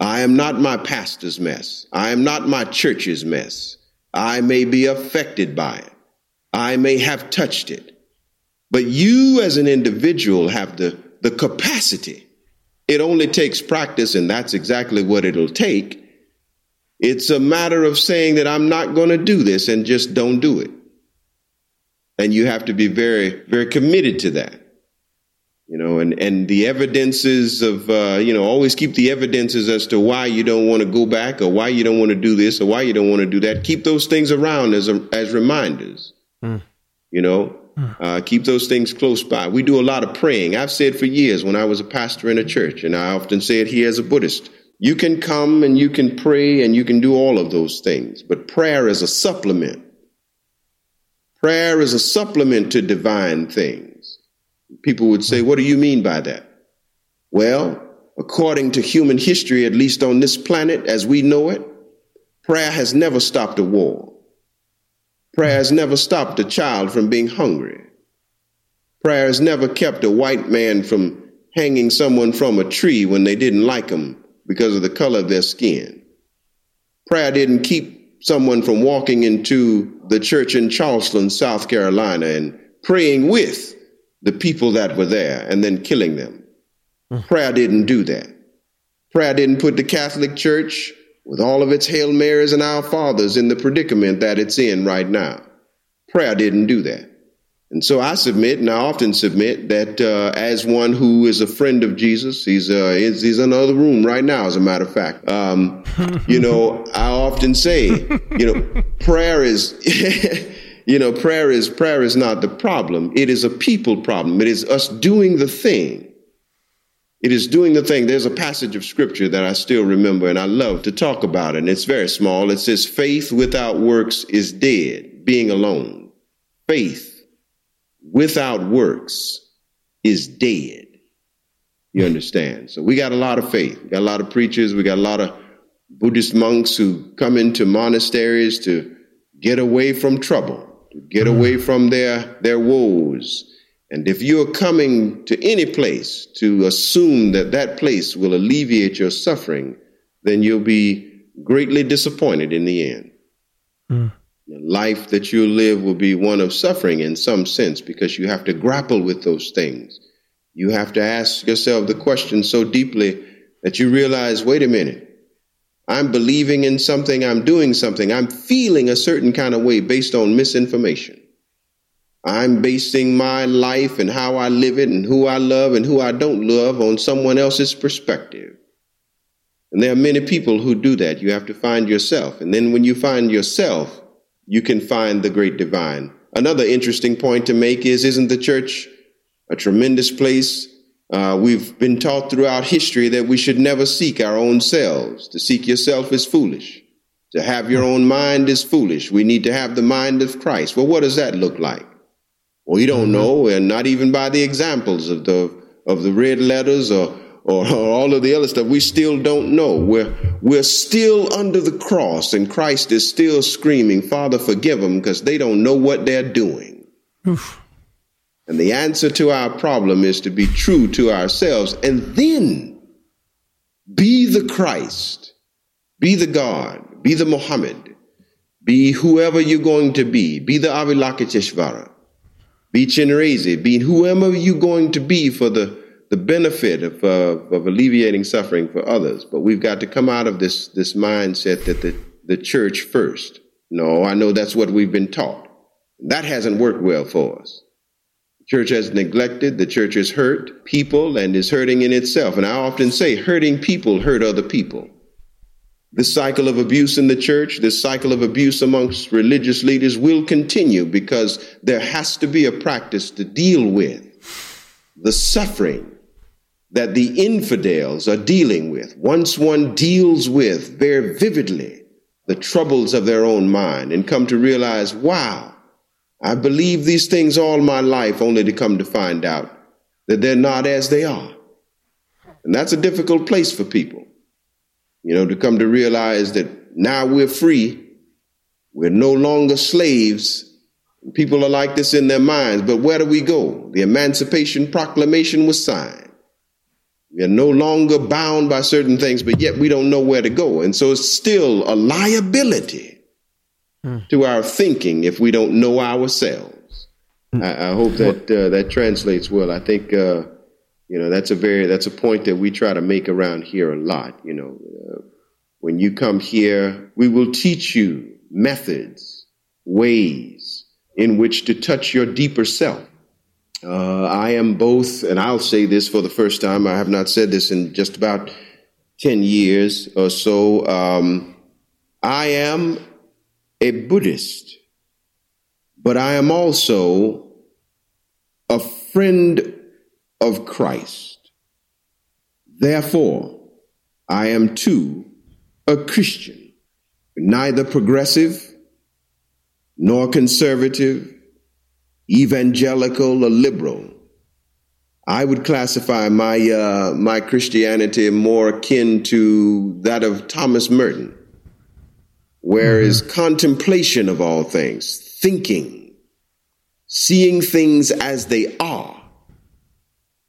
I am not my pastor's mess. I am not my church's mess. I may be affected by it. I may have touched it. But you as an individual have the, the capacity. It only takes practice, and that's exactly what it'll take. It's a matter of saying that I'm not going to do this and just don't do it. And you have to be very, very committed to that. You know, and, and the evidences of, uh, you know, always keep the evidences as to why you don't want to go back or why you don't want to do this or why you don't want to do that. Keep those things around as, a, as reminders. Mm. You know, mm. uh, keep those things close by. We do a lot of praying. I've said for years when I was a pastor in a church, and I often say it here as a Buddhist. You can come and you can pray and you can do all of those things, but prayer is a supplement Prayer is a supplement to divine things. People would say, What do you mean by that? Well, according to human history, at least on this planet as we know it, prayer has never stopped a war. Prayer has never stopped a child from being hungry. Prayer has never kept a white man from hanging someone from a tree when they didn't like him because of the color of their skin. Prayer didn't keep someone from walking into the church in Charleston, South Carolina, and praying with the people that were there and then killing them. Mm. Prayer didn't do that. Prayer didn't put the Catholic Church with all of its Hail Marys and Our Fathers in the predicament that it's in right now. Prayer didn't do that. And so I submit, and I often submit, that uh, as one who is a friend of Jesus, he's, uh, he's, he's in another room right now, as a matter of fact. Um, you know, I often say, you know, prayer is, you know, prayer is prayer is not the problem. It is a people problem. It is us doing the thing. It is doing the thing. There's a passage of scripture that I still remember, and I love to talk about it. And it's very small. It says, "Faith without works is dead, being alone." Faith without works is dead. You understand? So we got a lot of faith. We got a lot of preachers. We got a lot of Buddhist monks who come into monasteries to get away from trouble, to get mm-hmm. away from their, their woes. And if you're coming to any place to assume that that place will alleviate your suffering, then you'll be greatly disappointed in the end. Mm. The life that you'll live will be one of suffering in some sense because you have to grapple with those things. You have to ask yourself the question so deeply that you realize wait a minute, I'm believing in something, I'm doing something, I'm feeling a certain kind of way based on misinformation. I'm basing my life and how I live it and who I love and who I don't love on someone else's perspective. And there are many people who do that. You have to find yourself. And then when you find yourself, you can find the great divine. Another interesting point to make is isn't the church a tremendous place? Uh, we've been taught throughout history that we should never seek our own selves. To seek yourself is foolish. To have your own mind is foolish. We need to have the mind of Christ. Well, what does that look like? Well, we don't know, and not even by the examples of the of the red letters or, or, or all of the other stuff. We still don't know. We're we're still under the cross, and Christ is still screaming, "Father, forgive them," because they don't know what they're doing. Oof. And the answer to our problem is to be true to ourselves, and then be the Christ, be the God, be the Muhammad, be whoever you're going to be, be the Avalokiteshvara be Chenrezig, be whoever you're going to be for the, the benefit of, uh, of alleviating suffering for others. But we've got to come out of this, this mindset that the, the church first. No, I know that's what we've been taught. That hasn't worked well for us. Church has neglected, the church has hurt people and is hurting in itself. And I often say, hurting people hurt other people. This cycle of abuse in the church, this cycle of abuse amongst religious leaders will continue because there has to be a practice to deal with the suffering that the infidels are dealing with. Once one deals with very vividly the troubles of their own mind and come to realize, wow, I believe these things all my life only to come to find out that they're not as they are. And that's a difficult place for people you know, to come to realize that now we're free. We're no longer slaves. People are like this in their minds, but where do we go? The Emancipation Proclamation was signed. We are no longer bound by certain things, but yet we don't know where to go. And so it's still a liability hmm. to our thinking if we don't know ourselves. Hmm. I, I, hope that uh, that translates well. I think uh, you know, that's a very that's a point that we try to make around here a lot. You know, uh, when you come here, we will teach you methods, ways in which to touch your deeper self. Uh, I am both, and I'll say this for the first time. I have not said this in just about ten years or so. Um, I am a Buddhist, but I am also a friend of Christ. Therefore, I am too a Christian, neither progressive nor conservative, evangelical or liberal. I would classify my uh, my Christianity more akin to that of Thomas Merton, where mm-hmm. is contemplation of all things, thinking, seeing things as they are,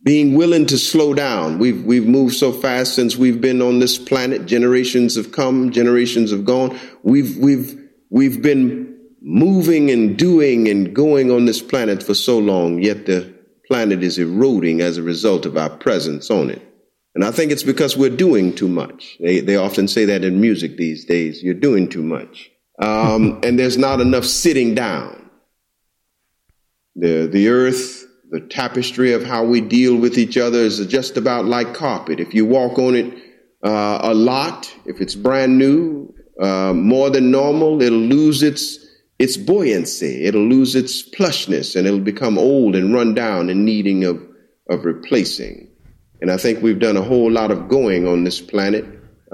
being willing to slow down. We've we've moved so fast since we've been on this planet. Generations have come, generations have gone. We've we've we've been moving and doing and going on this planet for so long, yet the planet is eroding as a result of our presence on it. And I think it's because we're doing too much. They they often say that in music these days. You're doing too much, um, and there's not enough sitting down. The the earth the tapestry of how we deal with each other is just about like carpet. If you walk on it uh, a lot, if it's brand new, uh, more than normal, it'll lose its its buoyancy. It'll lose its plushness, and it'll become old and run down and needing of of replacing. And I think we've done a whole lot of going on this planet.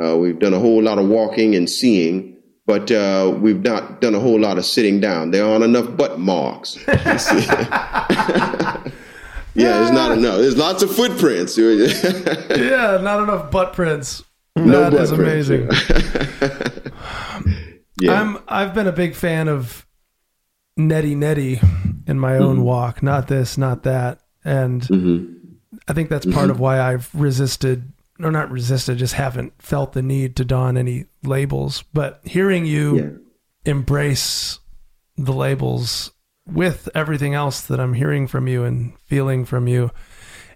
Uh, we've done a whole lot of walking and seeing, but uh, we've not done a whole lot of sitting down. There aren't enough butt marks. Yeah, it's not enough. There's lots of footprints. yeah, not enough butt prints. No that is amazing. yeah. I'm I've been a big fan of Neti Neti in my own mm-hmm. walk. Not this, not that. And mm-hmm. I think that's part mm-hmm. of why I've resisted or not resisted, just haven't felt the need to don any labels. But hearing you yeah. embrace the labels with everything else that I'm hearing from you and feeling from you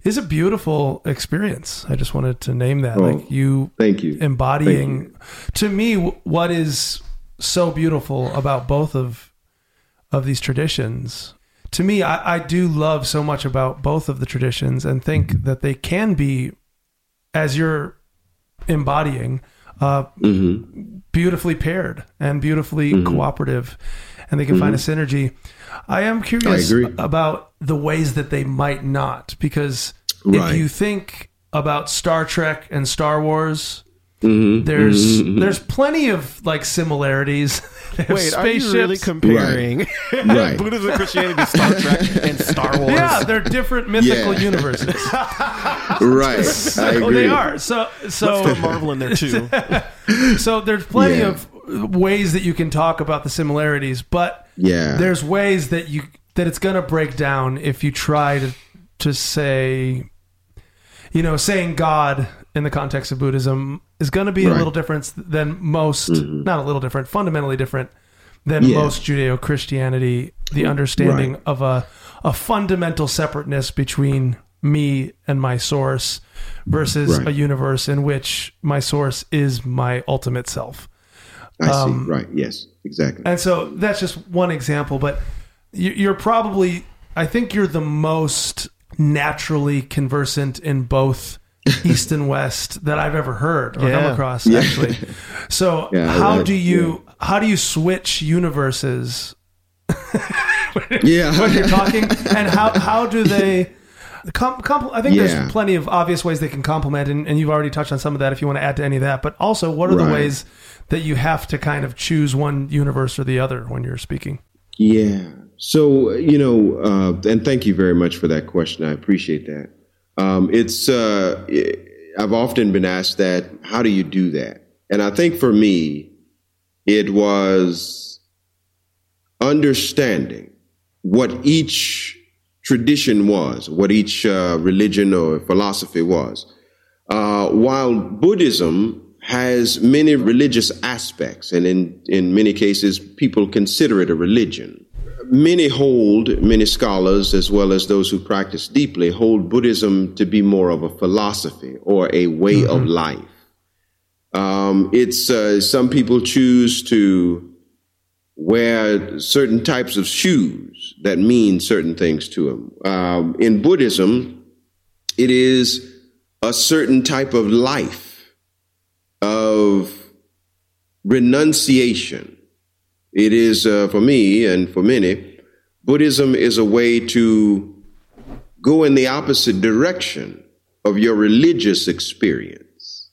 is a beautiful experience. I just wanted to name that. Oh, like you thank you embodying thank you. to me what is so beautiful about both of of these traditions. To me, I, I do love so much about both of the traditions and think that they can be as you're embodying uh, mm-hmm. beautifully paired and beautifully mm-hmm. cooperative and they can mm-hmm. find a mm-hmm. synergy I am curious I about the ways that they might not, because right. if you think about Star Trek and Star Wars, mm-hmm, there's mm-hmm, mm-hmm. there's plenty of like similarities. Wait, are you really comparing right. right. Buddhism and Christianity to Star Trek and Star Wars? Yeah, they're different mythical yeah. universes. right, so I agree. They are. So so Let's throw Marvel in there too. so there's plenty yeah. of ways that you can talk about the similarities, but yeah, there's ways that you that it's going to break down if you try to to say, you know, saying God in the context of Buddhism is going to be right. a little different than most, mm-hmm. not a little different, fundamentally different than yeah. most Judeo Christianity. The understanding right. of a a fundamental separateness between me and my source versus right. a universe in which my source is my ultimate self. I um, see. Right. Yes. Exactly. And so that's just one example, but you're probably, I think you're the most naturally conversant in both East and West that I've ever heard or yeah. come across. Yeah. Actually, so yeah, how right. do you how do you switch universes? yeah, when you're talking, and how how do they? Com- I think there's plenty of obvious ways they can complement, and, and, you've already touched on some of that. If you want to add to any of that, but also, what are right. the ways that you have to kind of choose one universe or the other when you're speaking? Yeah. So you know, uh, and thank you very much for that question. I appreciate that. Um, it's uh, I've often been asked that. How do you do that? And I think for me, it was understanding what each tradition was, what each uh, religion or philosophy was. Uh, while Buddhism has many religious aspects, and in, in many cases, people consider it a religion. Many hold, many scholars, as well as those who practice deeply, hold Buddhism to be more of a philosophy or a way mm-hmm. of life. Um, it's uh, some people choose to wear certain types of shoes that mean certain things to them. Um, in Buddhism, it is a certain type of life, of renunciation. It is, uh, for me and for many, Buddhism is a way to go in the opposite direction of your religious experience.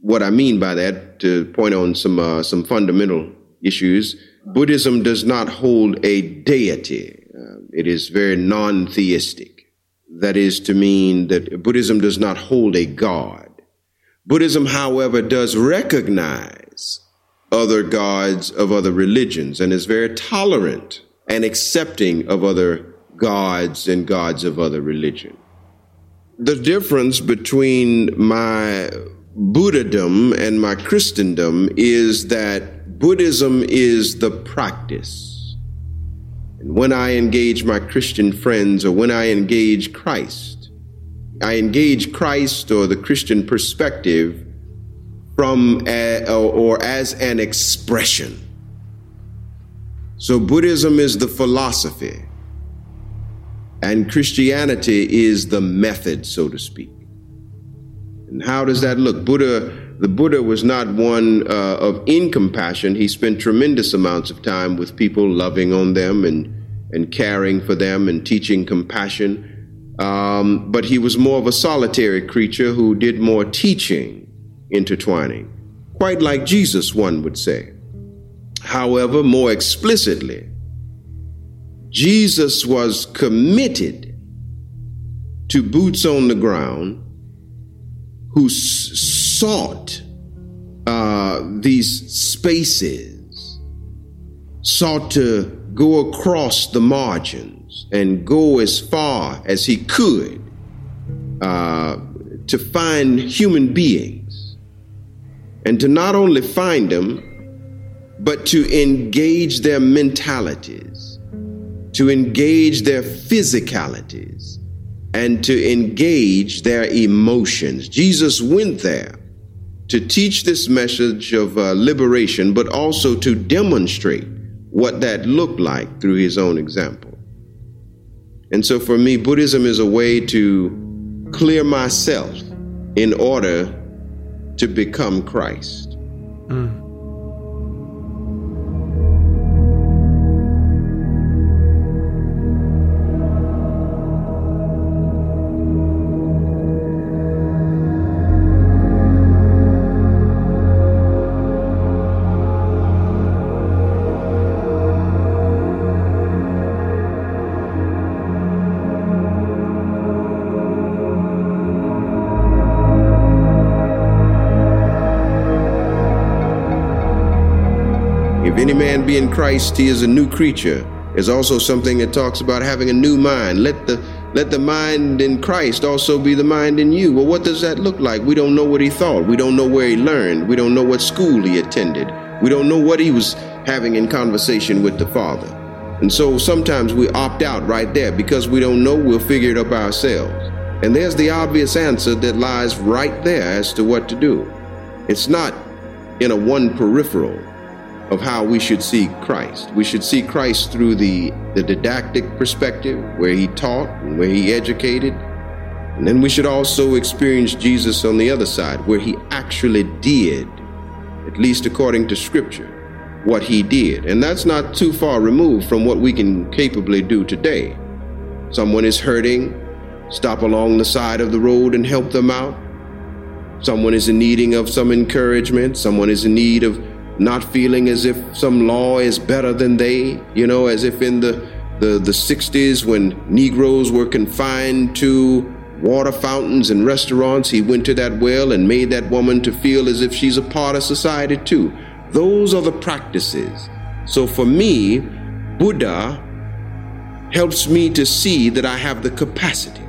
What I mean by that, to point on some uh, some fundamental issues, Buddhism does not hold a deity. Uh, it is very non theistic. That is to mean that Buddhism does not hold a God. Buddhism, however, does recognize other gods of other religions and is very tolerant and accepting of other gods and gods of other religion. The difference between my Buddhism and my Christendom is that Buddhism is the practice. And when I engage my Christian friends or when I engage Christ, I engage Christ or the Christian perspective from a, or as an expression. So Buddhism is the philosophy and Christianity is the method, so to speak. And how does that look? Buddha the Buddha was not one uh, of incompassion. He spent tremendous amounts of time with people, loving on them and, and caring for them and teaching compassion. Um, but he was more of a solitary creature who did more teaching, intertwining, quite like Jesus, one would say. However, more explicitly, Jesus was committed to boots on the ground who s- sought uh, these spaces, sought to go across the margins and go as far as he could uh, to find human beings and to not only find them, but to engage their mentalities, to engage their physicalities, and to engage their emotions. Jesus went there to teach this message of uh, liberation, but also to demonstrate what that looked like through his own example. And so for me, Buddhism is a way to clear myself in order to become Christ. Mm. In Christ, he is a new creature. There's also something that talks about having a new mind. Let the let the mind in Christ also be the mind in you. Well, what does that look like? We don't know what he thought. We don't know where he learned. We don't know what school he attended. We don't know what he was having in conversation with the Father. And so sometimes we opt out right there because we don't know, we'll figure it up ourselves. And there's the obvious answer that lies right there as to what to do. It's not in a one peripheral of how we should see Christ. We should see Christ through the, the didactic perspective, where he taught and where he educated. And then we should also experience Jesus on the other side, where he actually did, at least according to Scripture, what he did. And that's not too far removed from what we can capably do today. Someone is hurting, stop along the side of the road and help them out. Someone is in needing of some encouragement. Someone is in need of not feeling as if some law is better than they, you know, as if in the, the, the 60s when Negroes were confined to water fountains and restaurants, he went to that well and made that woman to feel as if she's a part of society too. Those are the practices. So for me, Buddha helps me to see that I have the capacity,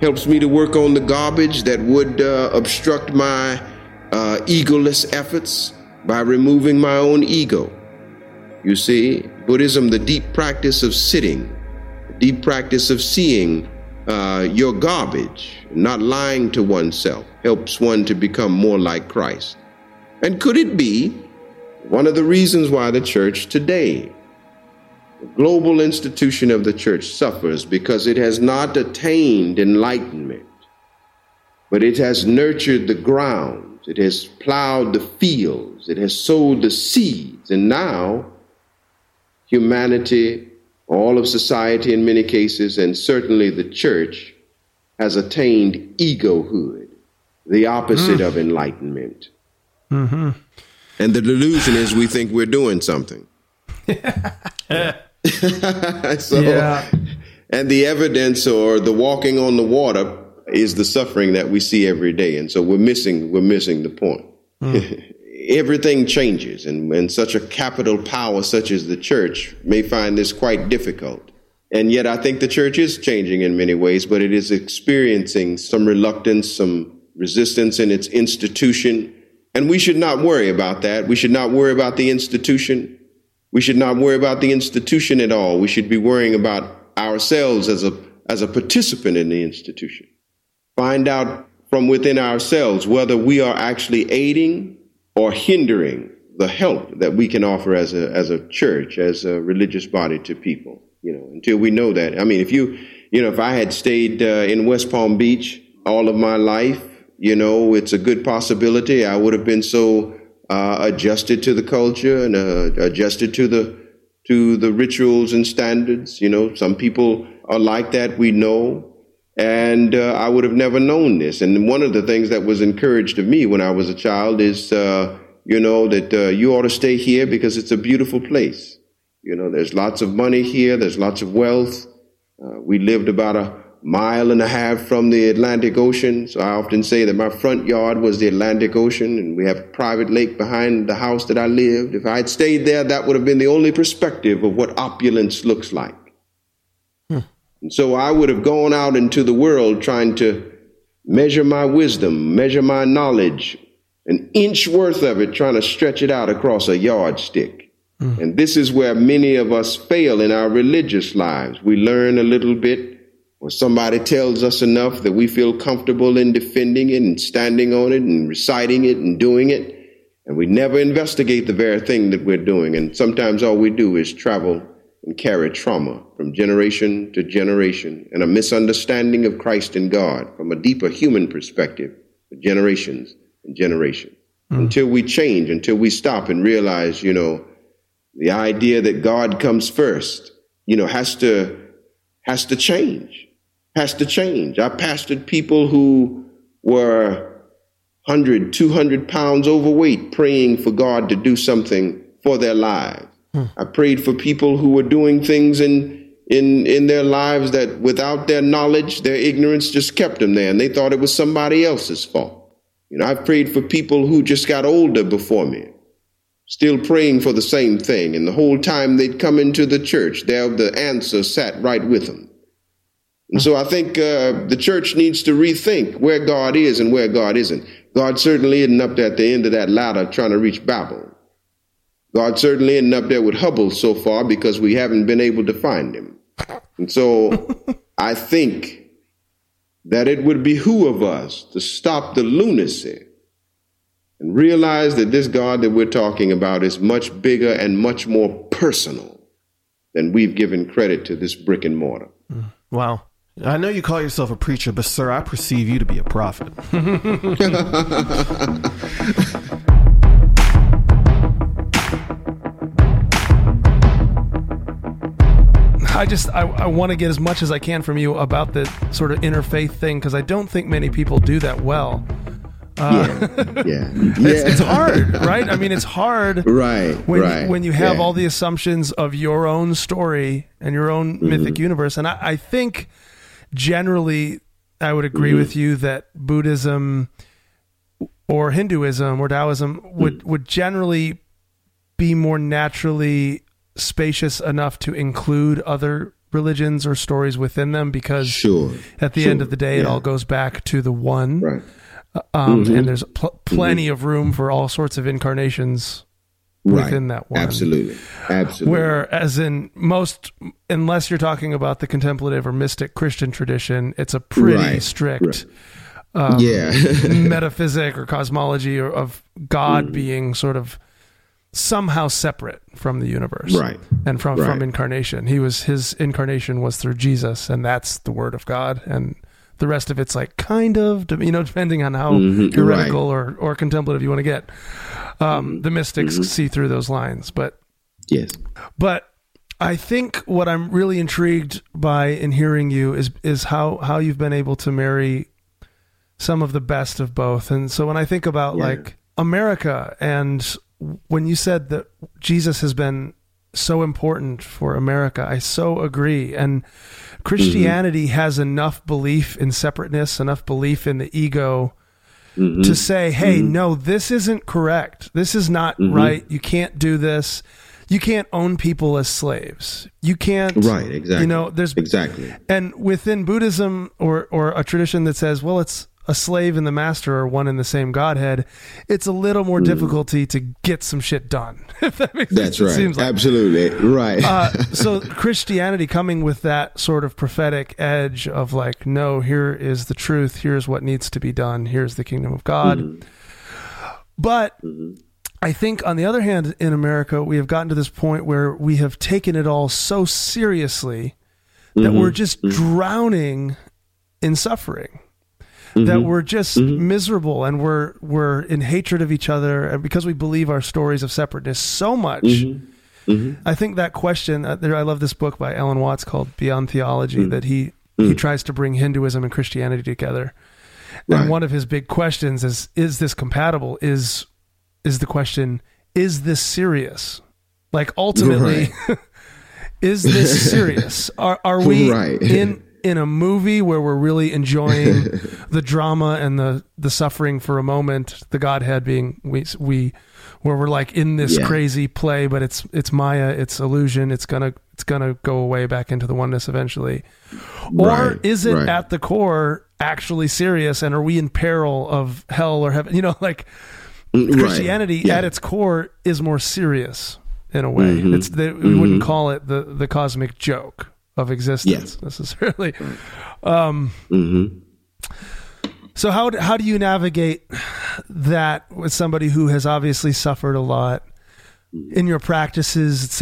helps me to work on the garbage that would uh, obstruct my uh, egoless efforts by removing my own ego. You see, Buddhism, the deep practice of sitting, the deep practice of seeing uh, your garbage, not lying to oneself, helps one to become more like Christ. And could it be one of the reasons why the church today, the global institution of the church, suffers because it has not attained enlightenment, but it has nurtured the ground it has plowed the fields. It has sowed the seeds. And now, humanity, all of society in many cases, and certainly the church, has attained egohood, the opposite mm. of enlightenment. Mm-hmm. And the delusion is we think we're doing something. so, yeah. and the evidence or the walking on the water is the suffering that we see every day. And so we're missing, we're missing the point. Mm. Everything changes, and, and such a capital power such as the church may find this quite difficult. And yet, I think the church is changing in many ways, but it is experiencing some reluctance, some resistance in its institution. And we should not worry about that. We should not worry about the institution. We should not worry about the institution at all. We should be worrying about ourselves as a, as a participant in the institution find out from within ourselves whether we are actually aiding or hindering the help that we can offer as a as a church, as a religious body to people. You know, until we know that. I mean, if you, you know, if I had stayed uh, in West Palm Beach all of my life, you know, it's a good possibility I would have been so uh, adjusted to the culture and uh, adjusted to the to the rituals and standards. You know, some people are like that. We know, and uh, I would have never known this. And one of the things that was encouraged to me when I was a child is, uh, you know, that uh, you ought to stay here because it's a beautiful place. You know, there's lots of money here, there's lots of wealth. Uh, we lived about a mile and a half from the Atlantic Ocean, so I often say that my front yard was the Atlantic Ocean, and we have a private lake behind the house that I lived. If I had stayed there, that would have been the only perspective of what opulence looks like. And so I would have gone out into the world trying to measure my wisdom, measure my knowledge, an inch worth of it, trying to stretch it out across a yardstick. Mm. And this is where many of us fail in our religious lives. We learn a little bit, or somebody tells us enough that we feel comfortable in defending it and standing on it and reciting it and doing it. And we never investigate the very thing that we're doing. And sometimes all we do is travel and carry trauma from generation to generation and a misunderstanding of Christ and God from a deeper human perspective for generations and generations. Mm. Until we change, until we stop and realize, you know, the idea that God comes first, you know, has to has to change. Has to change. I pastored people who were 100, 200 pounds overweight, praying for God to do something for their lives. Hmm. I prayed for people who were doing things in in in their lives that without their knowledge, their ignorance just kept them there, and they thought it was somebody else's fault. You know, I've prayed for people who just got older before me still praying for the same thing. And the whole time they'd come into the church, there the answer sat right with them. And so I think uh, the church needs to rethink where God is and where God isn't. God certainly isn't up there at the end of that ladder trying to reach Babel. God certainly isn't up there with Hubble so far because we haven't been able to find him. And so I think that it would behoove of us to stop the lunacy and realize that this God that we're talking about is much bigger and much more personal than we've given credit to this brick and mortar. Mm. Wow. I know you call yourself a preacher, but sir, I perceive you to be a prophet. I just I, I want to get as much as I can from you about the sort of interfaith thing because I don't think many people do that well. Uh, yeah, yeah, it's, it's, hard, right? I mean, it's hard, right? When right, you, when you have yeah. all the assumptions of your own story and your own mm-hmm. mythic universe, and I, I, think generally I would agree mm-hmm. with you that Buddhism or Hinduism or Taoism would mm-hmm. would generally be more naturally spacious enough to include other religions or stories within them because sure, at the sure. end of the day yeah. it all goes back to the one right um, mm-hmm. and there's pl- plenty mm-hmm. of room for all sorts of incarnations right. within that one. Absolutely, absolutely. Whereas in most, unless you're talking about the contemplative or mystic Christian tradition, it's a pretty right. strict. Right. Um, yeah, metaphysic or cosmology or, of God mm. being sort of somehow separate from the universe, right? And from right. from incarnation, he was his incarnation was through Jesus, and that's the Word of God, and the rest of it's like kind of, you know, depending on how mm-hmm, heretical right. or, or contemplative you want to get. Um, mm-hmm. the mystics mm-hmm. see through those lines, but yes, but I think what I'm really intrigued by in hearing you is is how how you've been able to marry some of the best of both. And so when I think about yeah. like America and when you said that Jesus has been so important for America, I so agree. And Christianity mm-hmm. has enough belief in separateness, enough belief in the ego mm-hmm. to say, hey, mm-hmm. no, this isn't correct. This is not mm-hmm. right. You can't do this. You can't own people as slaves. You can't. Right, exactly. You know, there's. Exactly. And within Buddhism or, or a tradition that says, well, it's a slave and the master are one and the same Godhead, it's a little more mm. difficulty to get some shit done. If that makes That's sense. right. Like. Absolutely. Right. uh, so Christianity coming with that sort of prophetic edge of like, no, here is the truth. Here's what needs to be done. Here's the kingdom of God. Mm-hmm. But mm-hmm. I think, on the other hand, in America, we have gotten to this point where we have taken it all so seriously that mm-hmm. we're just mm-hmm. drowning in suffering mm-hmm. that we're just mm-hmm. miserable and we're we're in hatred of each other and because we believe our stories of separateness so much mm-hmm. mm-hmm. i think that question uh, there, i love this book by alan watts called beyond theology mm. that he he mm. tries to bring hinduism and christianity together right. and one of his big questions is is this compatible is is the question: Is this serious? Like ultimately, right. is this serious? Are are we right. in in a movie where we're really enjoying the drama and the the suffering for a moment, the Godhead being we we where we're like in this yeah. crazy play, but it's it's Maya, it's illusion, it's gonna it's gonna go away back into the oneness eventually, or right, is it right. at the core actually serious, and are we in peril of hell or heaven? You know, like mm, Christianity yeah. at its core is more serious in a way. Mm-hmm. It's the, we mm-hmm. wouldn't call it the the cosmic joke of existence yes. necessarily. Um, mm-hmm. So how how do you navigate that with somebody who has obviously suffered a lot in your practices?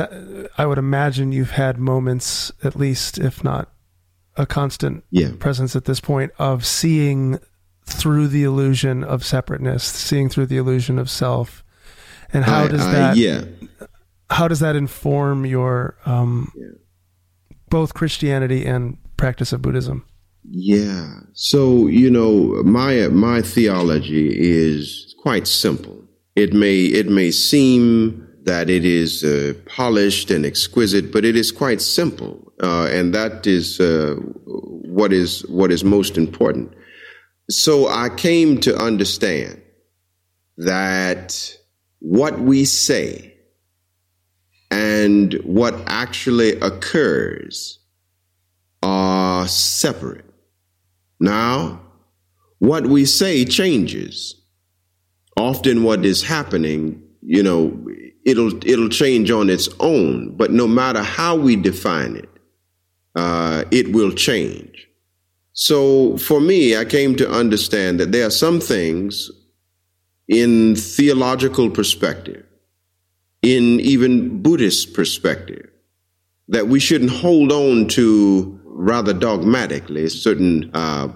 I would imagine you've had moments, at least if not a constant yeah. presence at this point, of seeing through the illusion of separateness, seeing through the illusion of self, and how I, does that? I, yeah. How does that inform your um, yeah both Christianity and practice of Buddhism? Yeah. So, you know, my my theology is quite simple. It may it may seem that it is uh, polished and exquisite, but it is quite simple, uh, and that is uh, what is what is most important. So I came to understand that what we say and what actually occurs are separate. Now, what we say changes. Often what is happening, you know, it'll it'll change on its own, but no matter how we define it, uh, it will change. So for me, I came to understand that there are some things in theological perspective in even Buddhist perspective, that we shouldn't hold on to rather dogmatically certain uh,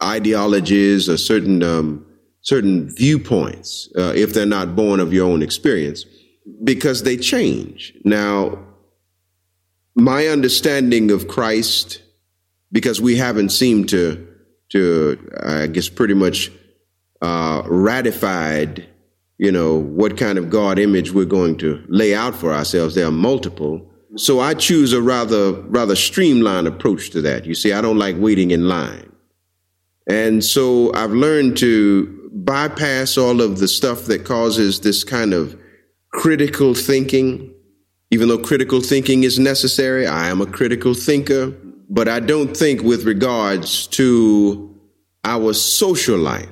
ideologies or certain um, certain viewpoints uh, if they're not born of your own experience, because they change. Now, my understanding of Christ, because we haven't seemed to to I guess pretty much uh, ratified you know, what kind of God image we're going to lay out for ourselves. There are multiple. So I choose a rather, rather streamlined approach to that. You see, I don't like waiting in line. And so I've learned to bypass all of the stuff that causes this kind of critical thinking. Even though critical thinking is necessary, I am a critical thinker, but I don't think with regards to our social life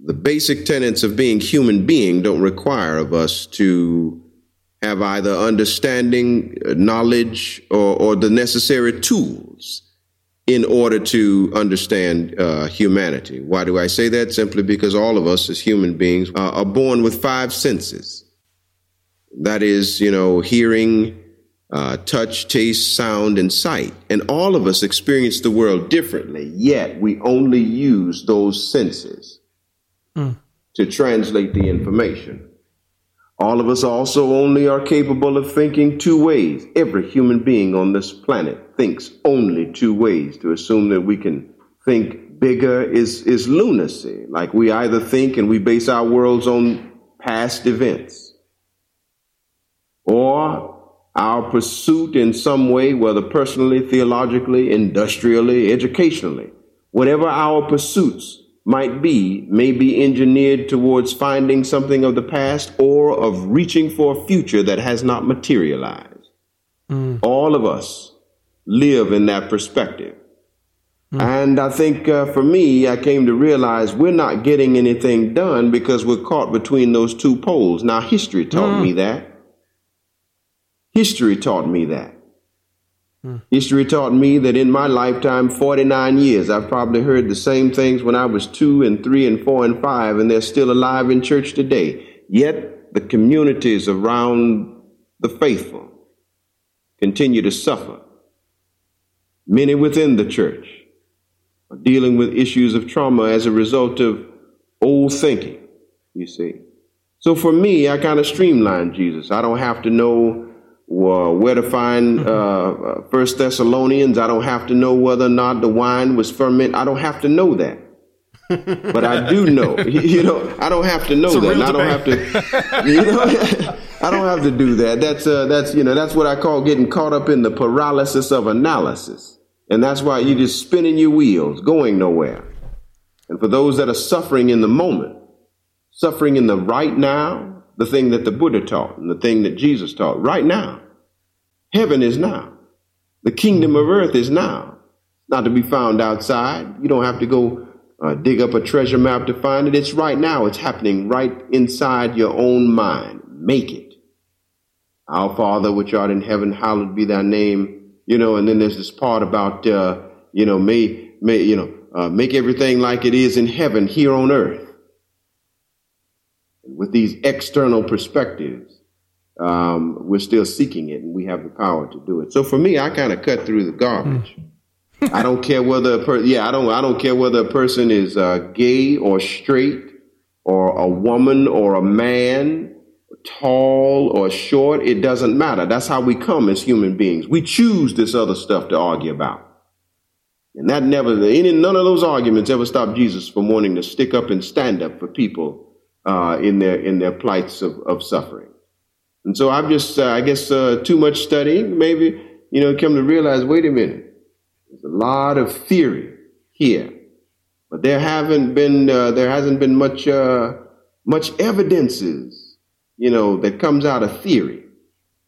the basic tenets of being human being don't require of us to have either understanding, uh, knowledge, or, or the necessary tools in order to understand uh, humanity. Why do I say that? Simply because all of us as human beings uh, are born with five senses. That is, you know, hearing, uh, touch, taste, sound, and sight. And all of us experience the world differently, yet we only use those senses to translate the information. All of us also only are capable of thinking two ways. Every human being on this planet thinks only two ways. To assume that we can think bigger is, is lunacy. Like we either think and we base our worlds on past events, or our pursuit in some way, whether personally, theologically, industrially, educationally, whatever our pursuits, might be may be engineered towards finding something of the past or of reaching for a future that has not materialized. Mm. All of us live in that perspective. Mm. And I think uh, for me, I came to realize we're not getting anything done because we're caught between those two poles. Now, history taught mm. me that. History taught me that. Hmm. History taught me that in my lifetime, 49 years, I've probably heard the same things when I was two and three and four and five, and they're still alive in church today. Yet the communities around the faithful continue to suffer. Many within the church are dealing with issues of trauma as a result of old thinking, you see. So for me, I kind of streamline Jesus. I don't have to know where to find mm-hmm. uh, uh, First Thessalonians. I don't have to know whether or not the wine was fermented. I don't have to know that. but I do know. You know, I don't have to know that. I don't have to. You know, I don't have to do that. That's uh, that's you know, that's what I call getting caught up in the paralysis of analysis, and that's why you're just spinning your wheels, going nowhere. And for those that are suffering in the moment, suffering in the right now, the thing that the Buddha taught and the thing that Jesus taught, right now, heaven is now. The kingdom of earth is now. Not to be found outside. You don't have to go uh, dig up a treasure map to find it. It's right now. It's happening right inside your own mind. Make it. Our Father, which art in heaven, hallowed be thy name. You know, and then there's this part about, uh, you know, may, may, you know, uh, make everything like it is in heaven here on earth. With these external perspectives, um, we're still seeking it and we have the power to do it. So for me, I kind of cut through the garbage. Mm. I don't care whether a per- yeah, I don't I don't care whether a person is uh, gay or straight or a woman or a man, tall or short, it doesn't matter. That's how we come as human beings. We choose this other stuff to argue about. And that never any none of those arguments ever stopped Jesus from wanting to stick up and stand up for people uh, in their in their plights of, of suffering. And so I've just uh, I guess uh, too much studying, maybe, you know, come to realize, wait a minute there's a lot of theory here, but there haven't been uh, there hasn't been much uh, much evidences, you know, that comes out of theory.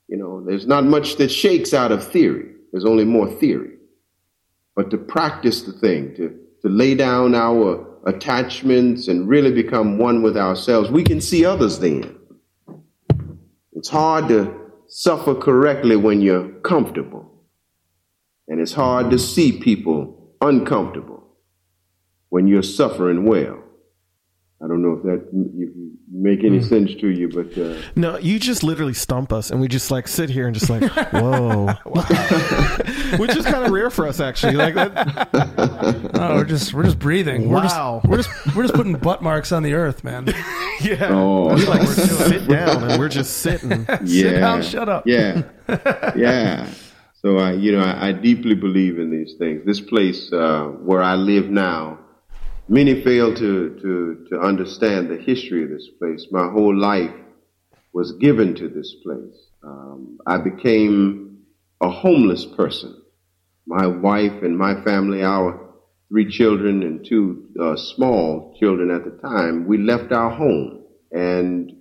You know, there's not much that shakes out of theory. There's only more theory. But to practice the thing, to to lay down our attachments and really become one with ourselves, we can see others then. It's hard to suffer correctly when you're comfortable. And it's hard to see people uncomfortable when you're suffering well. I don't know if that make any mm. sense to you, but uh, no, you just literally stump us, and we just like sit here and just like, whoa, which is kind of rare for us actually. Like that. No, we're just we're just breathing. Wow, we're just we're just we're just putting butt marks on the earth, man. yeah, oh. we like sit down, and we're just sitting. Yeah, sit down, shut up. Yeah, yeah. So I, you know, I, I, deeply believe in these things. This place uh, where I live now, many fail to, to, to understand the history of this place. My whole life was given to this place. Um, I became a homeless person. My wife and my family, our three children and two uh, small children at the time, we left our home and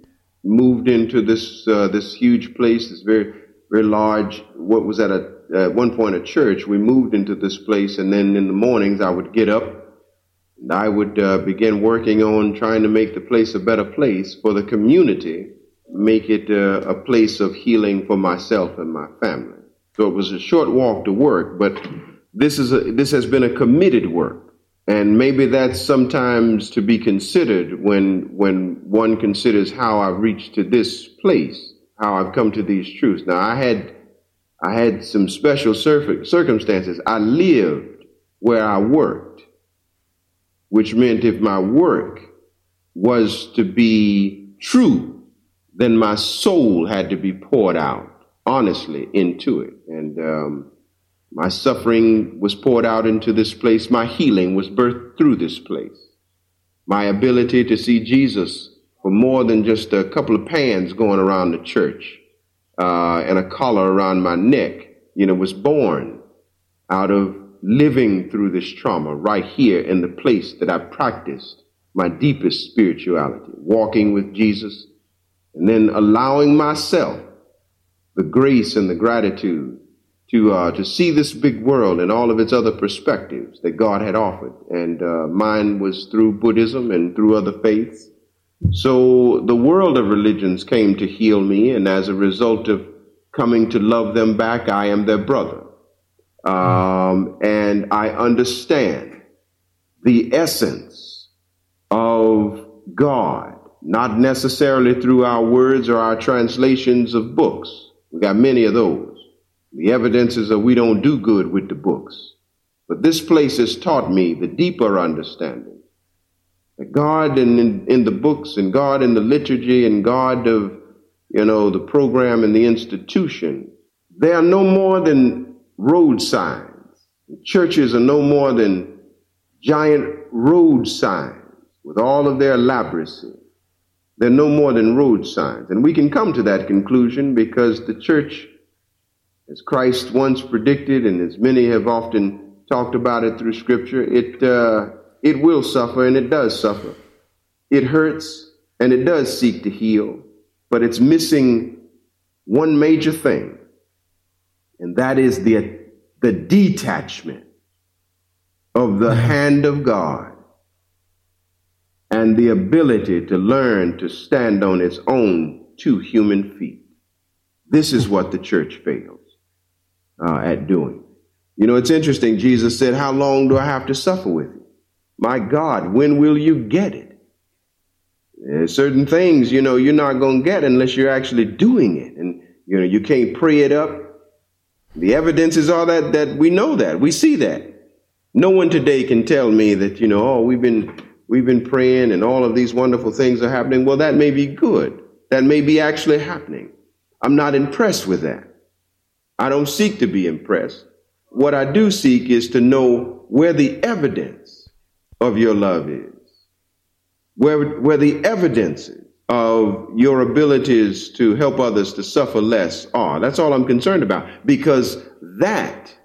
moved into this uh, this huge place, this very very large, what was at a, at one point a church. We moved into this place, and then in the mornings I would get up I would uh, begin working on trying to make the place a better place for the community, make it uh, a place of healing for myself and my family. So it was a short walk to work, but this is a, this has been a committed work. And maybe that's sometimes to be considered when, when one considers how I've reached to this place how I've come to these truths. Now, I had I had some special circumstances. I lived where I worked, which meant if my work was to be true, then my soul had to be poured out honestly into it. And um, my suffering was poured out into this place. My healing was birthed through this place. My ability to see Jesus for more than just a couple of pans going around the church uh, and a collar around my neck, you know, was born out of living through this trauma right here in the place that I practiced my deepest spirituality, walking with Jesus, and then allowing myself the grace and the gratitude to uh, to see this big world and all of its other perspectives that God had offered. And uh, mine was through Buddhism and through other faiths. So the world of religions came to heal me, and as a result of coming to love them back, I am their brother. Um, and I understand the essence of God, not necessarily through our words or our translations of books. We got many of those. The evidence is that we don't do good with the books. But this place has taught me the deeper understanding that God in, in, in the books and God in the liturgy and God of, you know, the program and the institution, they are no more than road signs. Churches are no more than giant road signs with all of their elaboracy. They're no more than road signs. And we can come to that conclusion because the church, as Christ once predicted, and as many have often talked about it through Scripture, it, uh, it will suffer and it does suffer. It hurts and it does seek to heal, but it's missing one major thing, and that is the, the detachment of the hand of God and the ability to learn to stand on its own two human feet. This is what the church fails uh, at doing. You know, it's interesting. Jesus said, How long do I have to suffer with you? My God, when will you get it? There's certain things, you know, you're not going to get unless you're actually doing it. And, you know, you can't pray it up. The evidence is all that, that we know that. We see that. No one today can tell me that, you know, oh, we've been we've been praying and all of these wonderful things are happening. Well, that may be good. That may be actually happening. I'm not impressed with that. I don't seek to be impressed. What I do seek is to know where the evidence of your love is, where, where the evidence of your abilities to help others to suffer less are. That's all I'm concerned about because that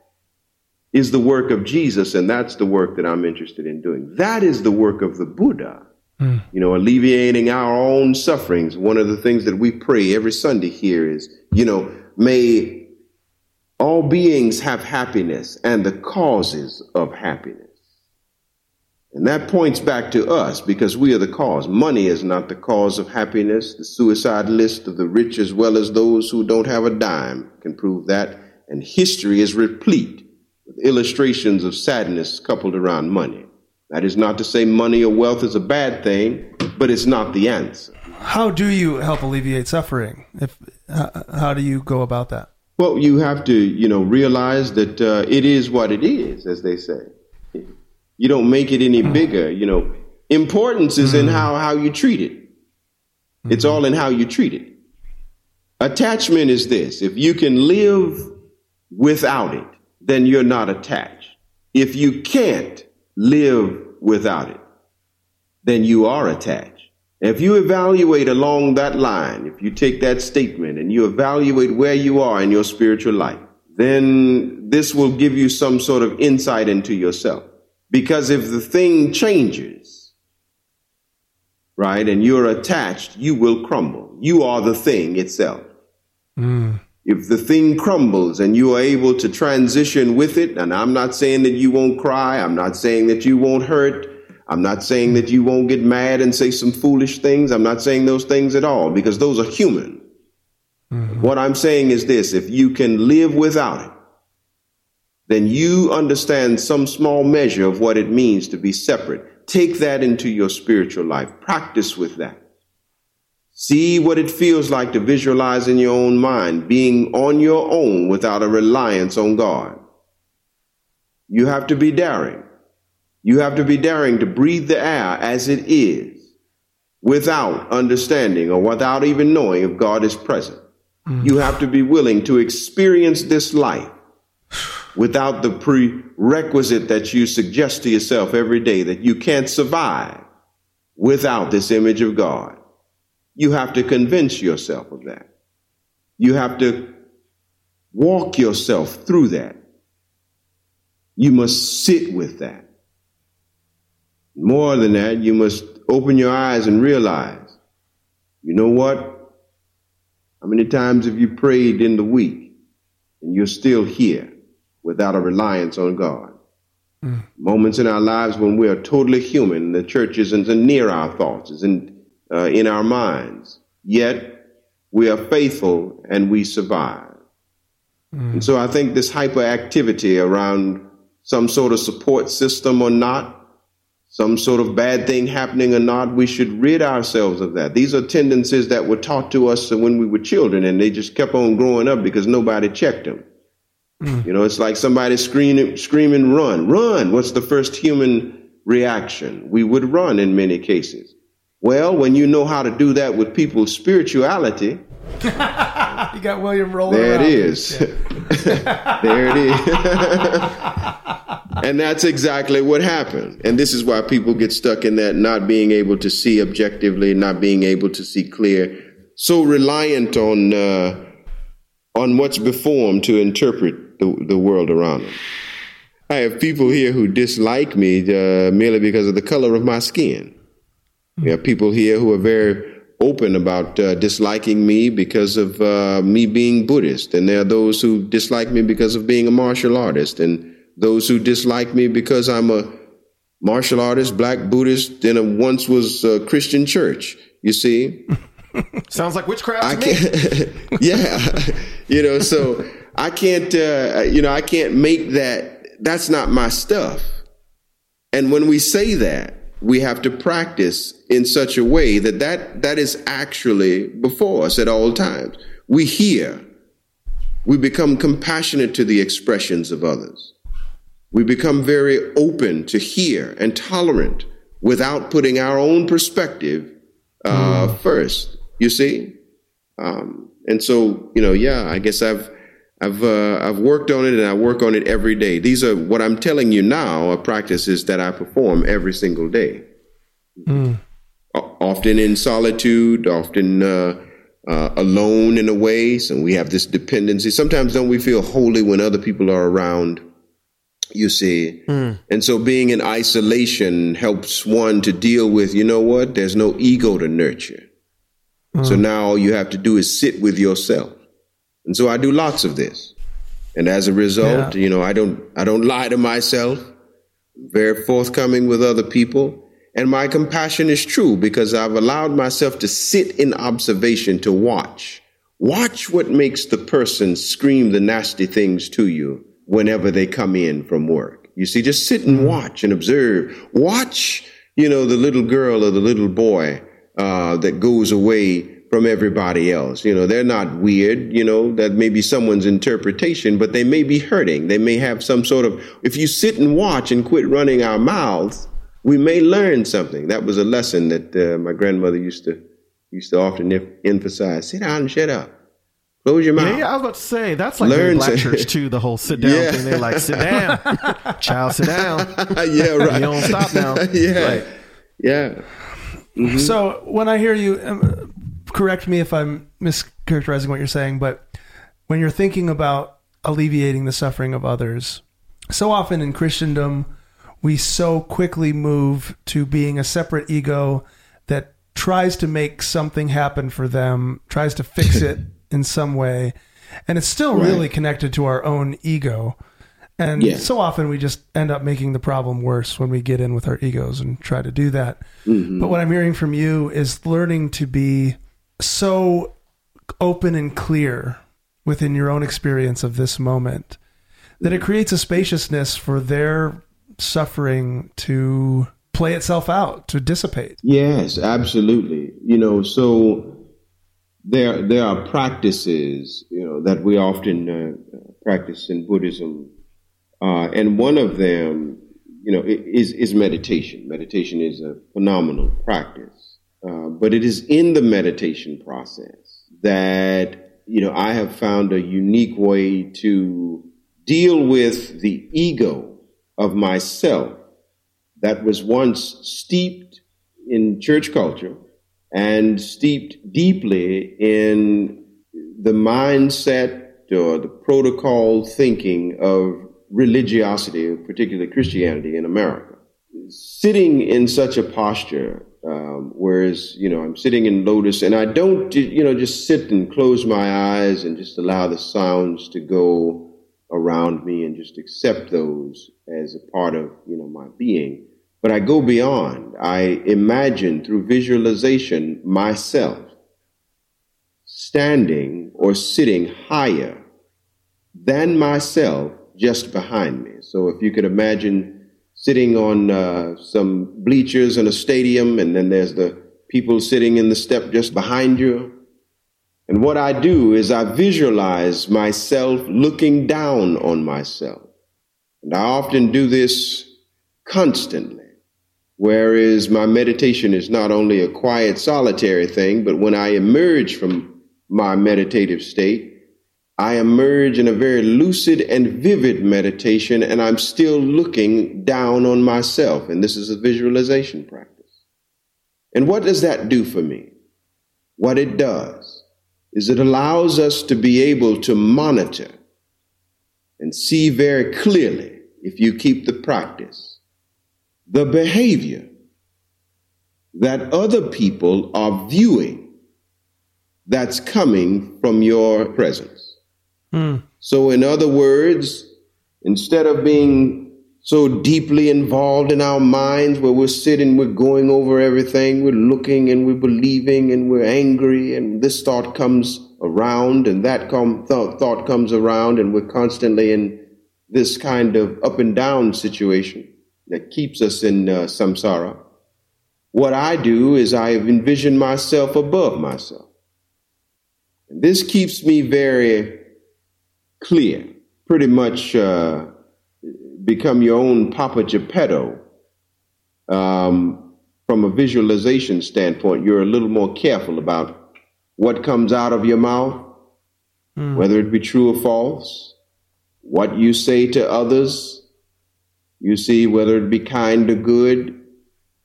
is the work of Jesus, and that's the work that I'm interested in doing. That is the work of the Buddha. Mm. You know, alleviating our own sufferings. One of the things that we pray every Sunday here is, you know, may all beings have happiness and the causes of happiness. And that points back to us because we are the cause. Money is not the cause of happiness. The suicide list of the rich as well as those who don't have a dime can prove that. And history is replete with illustrations of sadness coupled around money. That is not to say money or wealth is a bad thing, but it's not the answer. How do you help alleviate suffering? If how do you go about that? Well, you have to, you know, realize that uh, it is what it is, as they say. You don't make it any hmm. bigger. You know, importance is in hmm. how how you treat it. Hmm. It's all in how you treat it. Attachment is this: if you can live without it, then you're not attached. If you can't live without it, then you are attached. If you evaluate along that line, if you take that statement and you evaluate where you are in your spiritual life, then this will give you some sort of insight into yourself. Because if the thing changes, right, and you're attached, you will crumble. You are the thing itself. Mm if the thing crumbles and you are able to transition with it, and I'm not saying that you won't cry, I'm not saying that you won't hurt, I'm not saying that you won't get mad and say some foolish things, I'm not saying those things at all because those are human. Mm-hmm. What I'm saying is this if you can live without it, then you understand some small measure of what it means to be separate. Take that into your spiritual life, practice with that. See what it feels like to visualize in your own mind being on your own without a reliance on God. You have to be daring. You have to be daring to breathe the air as it is without understanding or without even knowing if God is present. Mm. You have to be willing to experience this life without the prerequisite that you suggest to yourself every day that you can't survive without this image of God. You have to convince yourself of that. You have to walk yourself through that. You must sit with that. More than that, you must open your eyes and realize, you know what? How many times have you prayed in the week and you're still here without a reliance on God? Mm. Moments in our lives when we are totally human, the church isn't near our thoughts, isn't uh, in our minds, yet we are faithful and we survive. Mm. And so I think this hyperactivity around some sort of support system or not, some sort of bad thing happening or not, we should rid ourselves of that. These are tendencies that were taught to us when we were children and they just kept on growing up because nobody checked them. Mm. You know, it's like somebody screaming, screaming, run, run. What's the first human reaction? We would run in many cases. Well, when you know how to do that with people's spirituality, you got William rolling. There around. it is. Yeah. there it is. and that's exactly what happened. And this is why people get stuck in that not being able to see objectively, not being able to see clear, so reliant on uh, on what's before them to interpret the, the world around them. I have people here who dislike me uh, merely because of the color of my skin. We have people here who are very open about uh, disliking me because of uh, me being Buddhist, and there are those who dislike me because of being a martial artist, and those who dislike me because I'm a martial artist, black Buddhist, in a once was a Christian church. You see, sounds like witchcraft. I can't. yeah, you know, so I can't. Uh, you know, I can't make that. That's not my stuff. And when we say that, we have to practice in such a way that that, that is actually before us at all times. We hear. We become compassionate to the expressions of others. We become very open to hear and tolerant without putting our own perspective uh, mm. first. You see, um, and so you know, yeah, I guess I've I've uh, I've worked on it and I work on it every day. These are what I'm telling you now are practices that I perform every single day. Mm. Often in solitude, often uh, uh, alone in a way. So we have this dependency. Sometimes don't we feel holy when other people are around? You see, mm. and so being in isolation helps one to deal with. You know what? There's no ego to nurture. Mm. So now all you have to do is sit with yourself and so I do lots of this. And as a result, yeah. you know, I don't I don't lie to myself. I'm very forthcoming with other people. And my compassion is true because I've allowed myself to sit in observation to watch. Watch what makes the person scream the nasty things to you whenever they come in from work. You see, just sit and watch and observe. Watch, you know, the little girl or the little boy uh, that goes away from everybody else. You know, they're not weird, you know, that may be someone's interpretation, but they may be hurting. They may have some sort of, if you sit and watch and quit running our mouths, we may learn something. That was a lesson that uh, my grandmother used to used to often emphasize. Sit down and shut up. Close your mouth. Yeah, I was about to say that's like Learn black church too. The whole sit down yeah. thing. They're like, sit down, child, sit down. yeah, right. You don't stop now. yeah, right. yeah. Mm-hmm. So when I hear you, um, correct me if I'm mischaracterizing what you're saying, but when you're thinking about alleviating the suffering of others, so often in Christendom, we so quickly move to being a separate ego that tries to make something happen for them, tries to fix it in some way. And it's still right. really connected to our own ego. And yeah. so often we just end up making the problem worse when we get in with our egos and try to do that. Mm-hmm. But what I'm hearing from you is learning to be so open and clear within your own experience of this moment that it creates a spaciousness for their suffering to play itself out, to dissipate. Yes, absolutely. You know, so there there are practices, you know, that we often uh, practice in Buddhism, uh, and one of them, you know, is is meditation. Meditation is a phenomenal practice. Uh, but it is in the meditation process that, you know, I have found a unique way to deal with the ego of myself that was once steeped in church culture and steeped deeply in the mindset or the protocol thinking of religiosity, particularly Christianity in America. Sitting in such a posture um, whereas, you know, I'm sitting in lotus and I don't, you know, just sit and close my eyes and just allow the sounds to go around me and just accept those as a part of, you know, my being. But I go beyond. I imagine through visualization myself standing or sitting higher than myself just behind me. So if you could imagine sitting on uh, some bleachers in a stadium, and then there's the people sitting in the step just behind you. And what I do is I visualize myself looking down on myself. And I often do this constantly. Whereas my meditation is not only a quiet, solitary thing, but when I emerge from my meditative state, I emerge in a very lucid and vivid meditation, and I'm still looking down on myself. And this is a visualization practice. And what does that do for me? What it does is it allows us to be able to monitor and see very clearly, if you keep the practice, the behavior that other people are viewing that's coming from your presence. Mm. So, in other words, instead of being so deeply involved in our minds where we're sitting, we're going over everything, we're looking and we're believing and we're angry, and this thought comes around and that com- th- thought comes around, and we're constantly in this kind of up and down situation that keeps us in uh, samsara. What I do is I envision myself above myself. And this keeps me very clear, pretty much. Uh, become your own Papa Geppetto. Um, from a visualization standpoint, you're a little more careful about what comes out of your mouth, mm. whether it be true or false, what you say to others. You see, whether it be kind or good.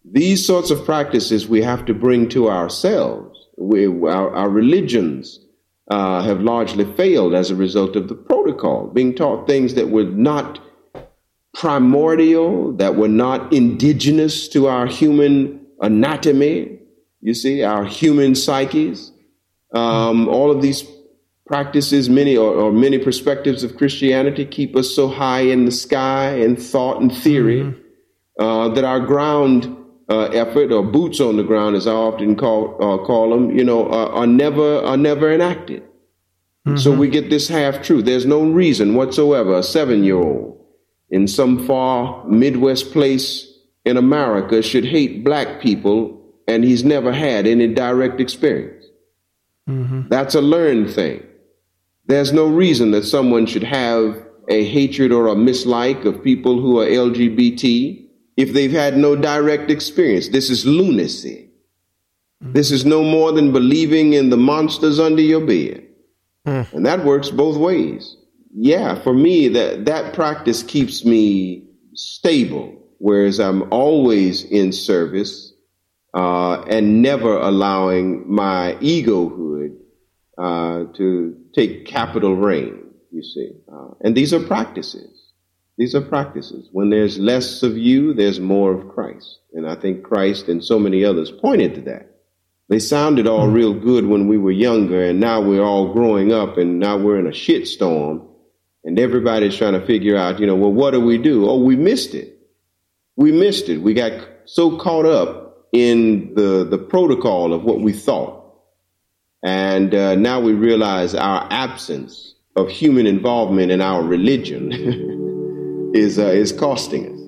These sorts of practices we have to bring to ourselves. We, our, our religions uh, have largely failed as a result of the protocol, being taught things that were not primordial, that were not indigenous to our human anatomy, you see, our human psyches. Um, all of these practices, many or, or, many perspectives of Christianity keep us so high in the sky in thought and theory mm-hmm. uh, that our ground uh, effort or boots on the ground, as I often call uh, call them, you know, are never are never enacted. Mm-hmm. So we get this half truth. There's no reason whatsoever a seven year old in some far Midwest place in America should hate black people and he's never had any direct experience. Mm-hmm. That's a learned thing. There's no reason that someone should have a hatred or a mislike of people who are LGBT if they've had no direct experience. This is lunacy. Mm-hmm. This is no more than believing in the monsters under your bed. Mm. And that works both ways yeah, for me, that, that practice keeps me stable, whereas I'm always in service uh, and never allowing my egohood uh, to take capital reign, you see. Uh, and these are practices. These are practices. When there's less of you, there's more of Christ. And I think Christ and so many others pointed to that. They sounded all hmm. real good when we were younger, and now we're all growing up, and now we're in a shitstorm and everybody's trying to figure out, you know, well, what do we do? Oh, we missed it. We missed it. We got so caught up in the, the protocol of what we thought. And uh, now we realize our absence of human involvement in our religion is, uh, is costing us.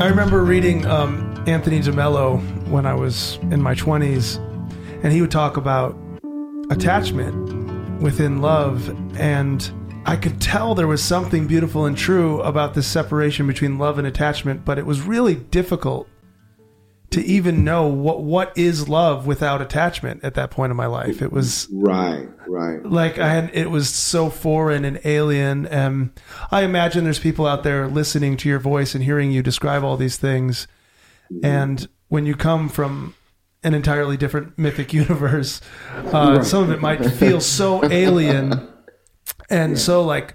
I remember reading um, Anthony DeMello when I was in my 20s, and he would talk about attachment within love. And I could tell there was something beautiful and true about this separation between love and attachment, but it was really difficult to even know what what is love without attachment at that point in my life. It was right, right. Like I had, it was so foreign and alien. And I imagine there's people out there listening to your voice and hearing you describe all these things. Mm-hmm. And when you come from an entirely different mythic universe, uh, right. some of it might feel so alien and yeah. so like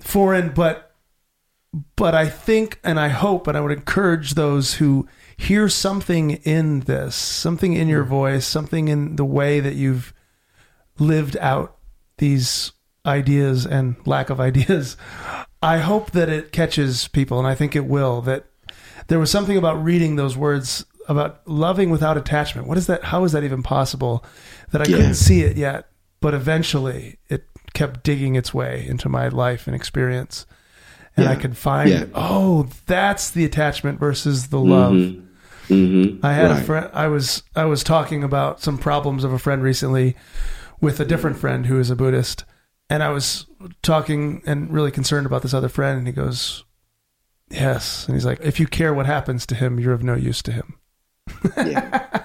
foreign, but but I think and I hope and I would encourage those who hear something in this, something in your mm. voice, something in the way that you've lived out these ideas and lack of ideas. I hope that it catches people, and I think it will. That there was something about reading those words about loving without attachment. What is that? How is that even possible? That I yeah. couldn't see it yet, but eventually it kept digging its way into my life and experience and yeah. I could find, yeah. oh, that's the attachment versus the love. Mm-hmm. Mm-hmm. I had right. a friend. I was I was talking about some problems of a friend recently with a different friend who is a Buddhist, and I was talking and really concerned about this other friend, and he goes, "Yes," and he's like, "If you care what happens to him, you're of no use to him." yeah,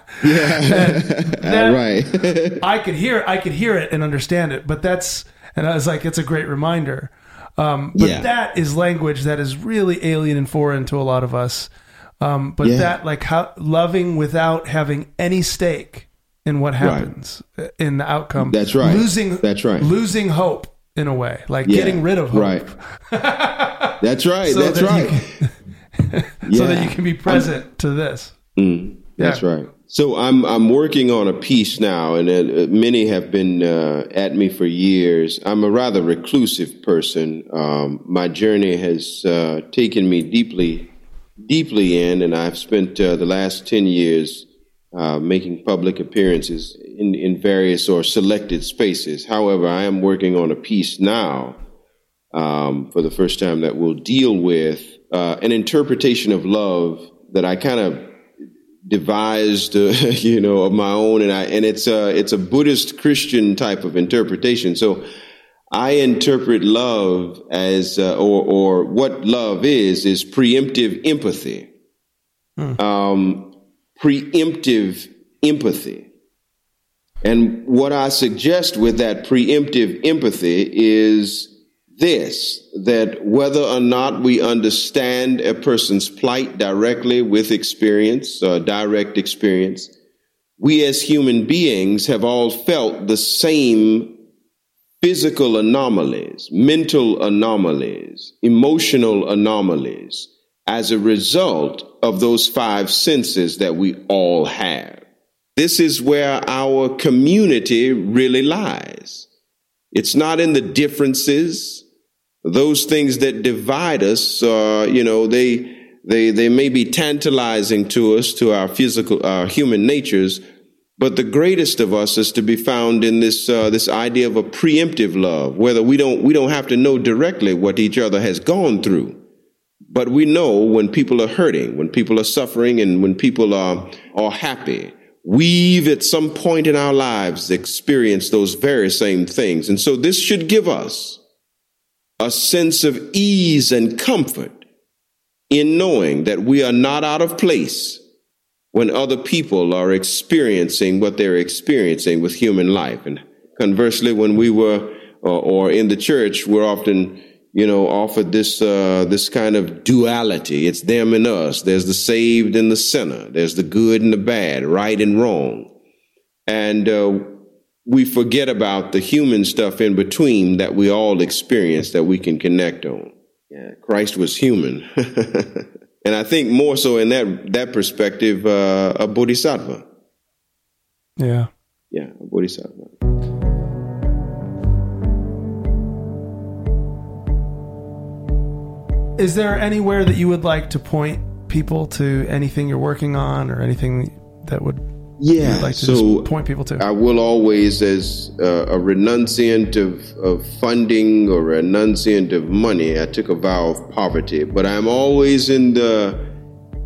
yeah. that, right. I could hear, I could hear it and understand it, but that's, and I was like, it's a great reminder. Um, but yeah. that is language that is really alien and foreign to a lot of us. Um, but yeah. that, like, how loving without having any stake in what happens right. in the outcome. That's right. Losing. That's right. Losing hope in a way, like yeah. getting rid of hope. Right. that's right. so that's that right. Can, so that you can be present I'm, to this. Mm, that's right. So I'm I'm working on a piece now, and uh, many have been uh, at me for years. I'm a rather reclusive person. Um, my journey has uh, taken me deeply, deeply in, and I've spent uh, the last ten years uh, making public appearances in, in various or selected spaces. However, I am working on a piece now um, for the first time that will deal with uh, an interpretation of love that I kind of devised, uh, you know, of my own, and I and it's a it's a Buddhist Christian type of interpretation. So. I interpret love as, uh, or, or what love is, is preemptive empathy. Hmm. Um, preemptive empathy. And what I suggest with that preemptive empathy is this that whether or not we understand a person's plight directly with experience, uh, direct experience, we as human beings have all felt the same physical anomalies, mental anomalies, emotional anomalies as a result of those five senses that we all have. This is where our community really lies. It's not in the differences, those things that divide us. Uh, you know, they they they may be tantalizing to us, to our physical, our human natures. But the greatest of us is to be found in this uh, this idea of a preemptive love, whether we don't we don't have to know directly what each other has gone through but we know when people are hurting, when people are suffering, and when people are, are happy. We've at some point in our lives experienced those very same things. And so this should give us a sense of ease and comfort in knowing that we are not out of place when other people are experiencing what they're experiencing with human life. And conversely, when we were, or, or in the church, we're often you know, offered this uh, this kind of duality. It's them and us. There's the saved and the sinner. There's the good and the bad, right and wrong, and uh, we forget about the human stuff in between that we all experience that we can connect on. Yeah, Christ was human, and I think more so in that that perspective, uh, a bodhisattva. Yeah, yeah, a bodhisattva. Is there anywhere that you would like to point people to anything you're working on or anything that would yeah like so point people to? I will always as uh, a renunciant of, of funding or a renunciant of money i took a vow of poverty. But i'm always in the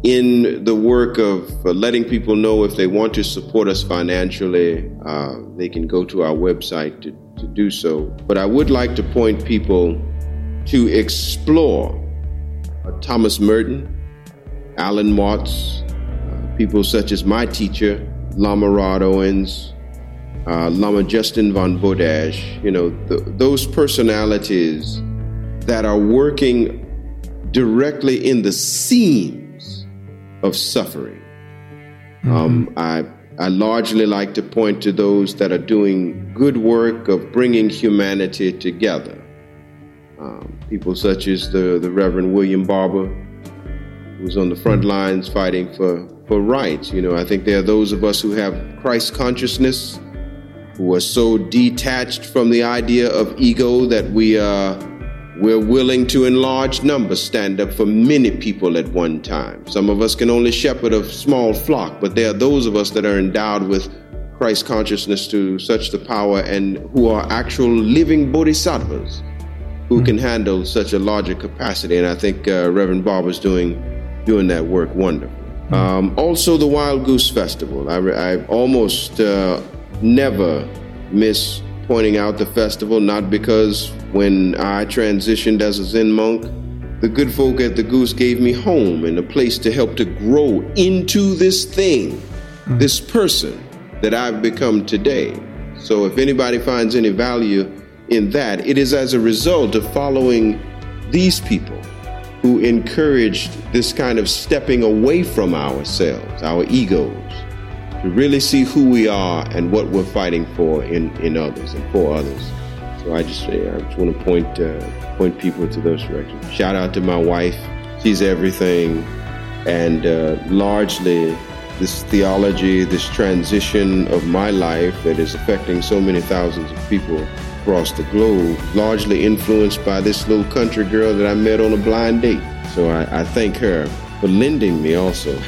in the work of uh, letting people know if they want to support us financially uh, they can go to our website to, to do so. But i would like to point people to explore uh, Thomas Merton, Alan Watts, uh, people such as my teacher, Lama Rod Owens, uh, Lama Justin von Bujdoss, you know, those personalities that are working directly in the seams of suffering. Mm-hmm. Um, I, I largely like to point to those that are doing good work of bringing humanity together. Um, people such as the, the Reverend William Barber, who's on the front lines fighting for, for rights. You know, I think there are those of us who have Christ consciousness, who are so detached from the idea of ego that we are we're willing to in large numbers stand up for many people at one time. Some of us can only shepherd a small flock, but there are those of us that are endowed with Christ consciousness to such the power and who are actual living bodhisattvas who can handle such a larger capacity. And I think uh, Reverend Barber is doing doing that work wonderfully. Um, also, the Wild Goose Festival. I, I almost uh, never miss pointing out the festival, not because when I transitioned as a Zen monk, the good folk at the Goose gave me home and a place to help to grow into this thing, mm-hmm. this person that I've become today. So if anybody finds any value in that, it is as a result of following these people who encouraged this kind of stepping away from ourselves, our egos, to really see who we are and what we're fighting for in, in others and for others. So I just, I just want to point, uh, point people to those directions. Shout out to my wife. She's everything. And uh, largely, this theology, this transition of my life that is affecting so many thousands of people across the globe, largely influenced by this little country girl that I met on a blind date. So I, I thank her for lending me also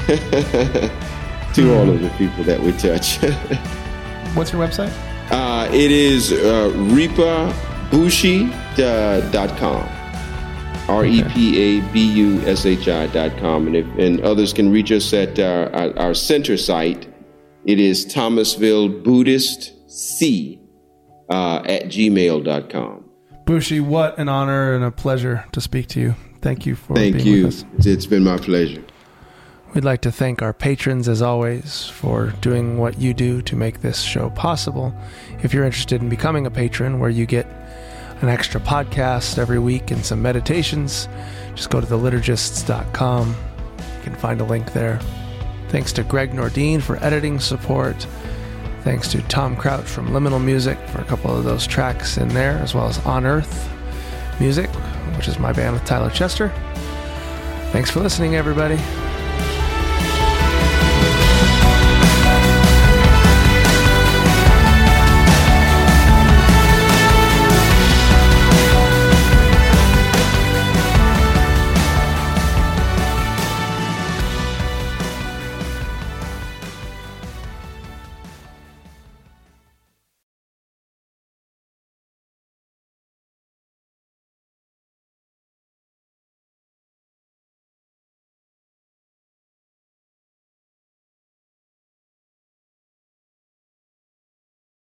to all of the people that we touch. What's your website? Uh, it is uh, repabushi.com. R E P A B U S H I dot com. And, if, and others can reach us at our, our, our center site. It is Thomasville Buddhist C uh, at gmail.com. Bushi, what an honor and a pleasure to speak to you. Thank you for Thank being you. with us. It's been my pleasure. We'd like to thank our patrons, as always, for doing what you do to make this show possible. If you're interested in becoming a patron, where you get an extra podcast every week and some meditations, just go to theliturgists.com. You can find a link there. Thanks to Greg Nordine for editing support. Thanks to Tom Crouch from Liminal Music for a couple of those tracks in there, as well as On Earth Music, which is my band with Tyler Chester. Thanks for listening, everybody.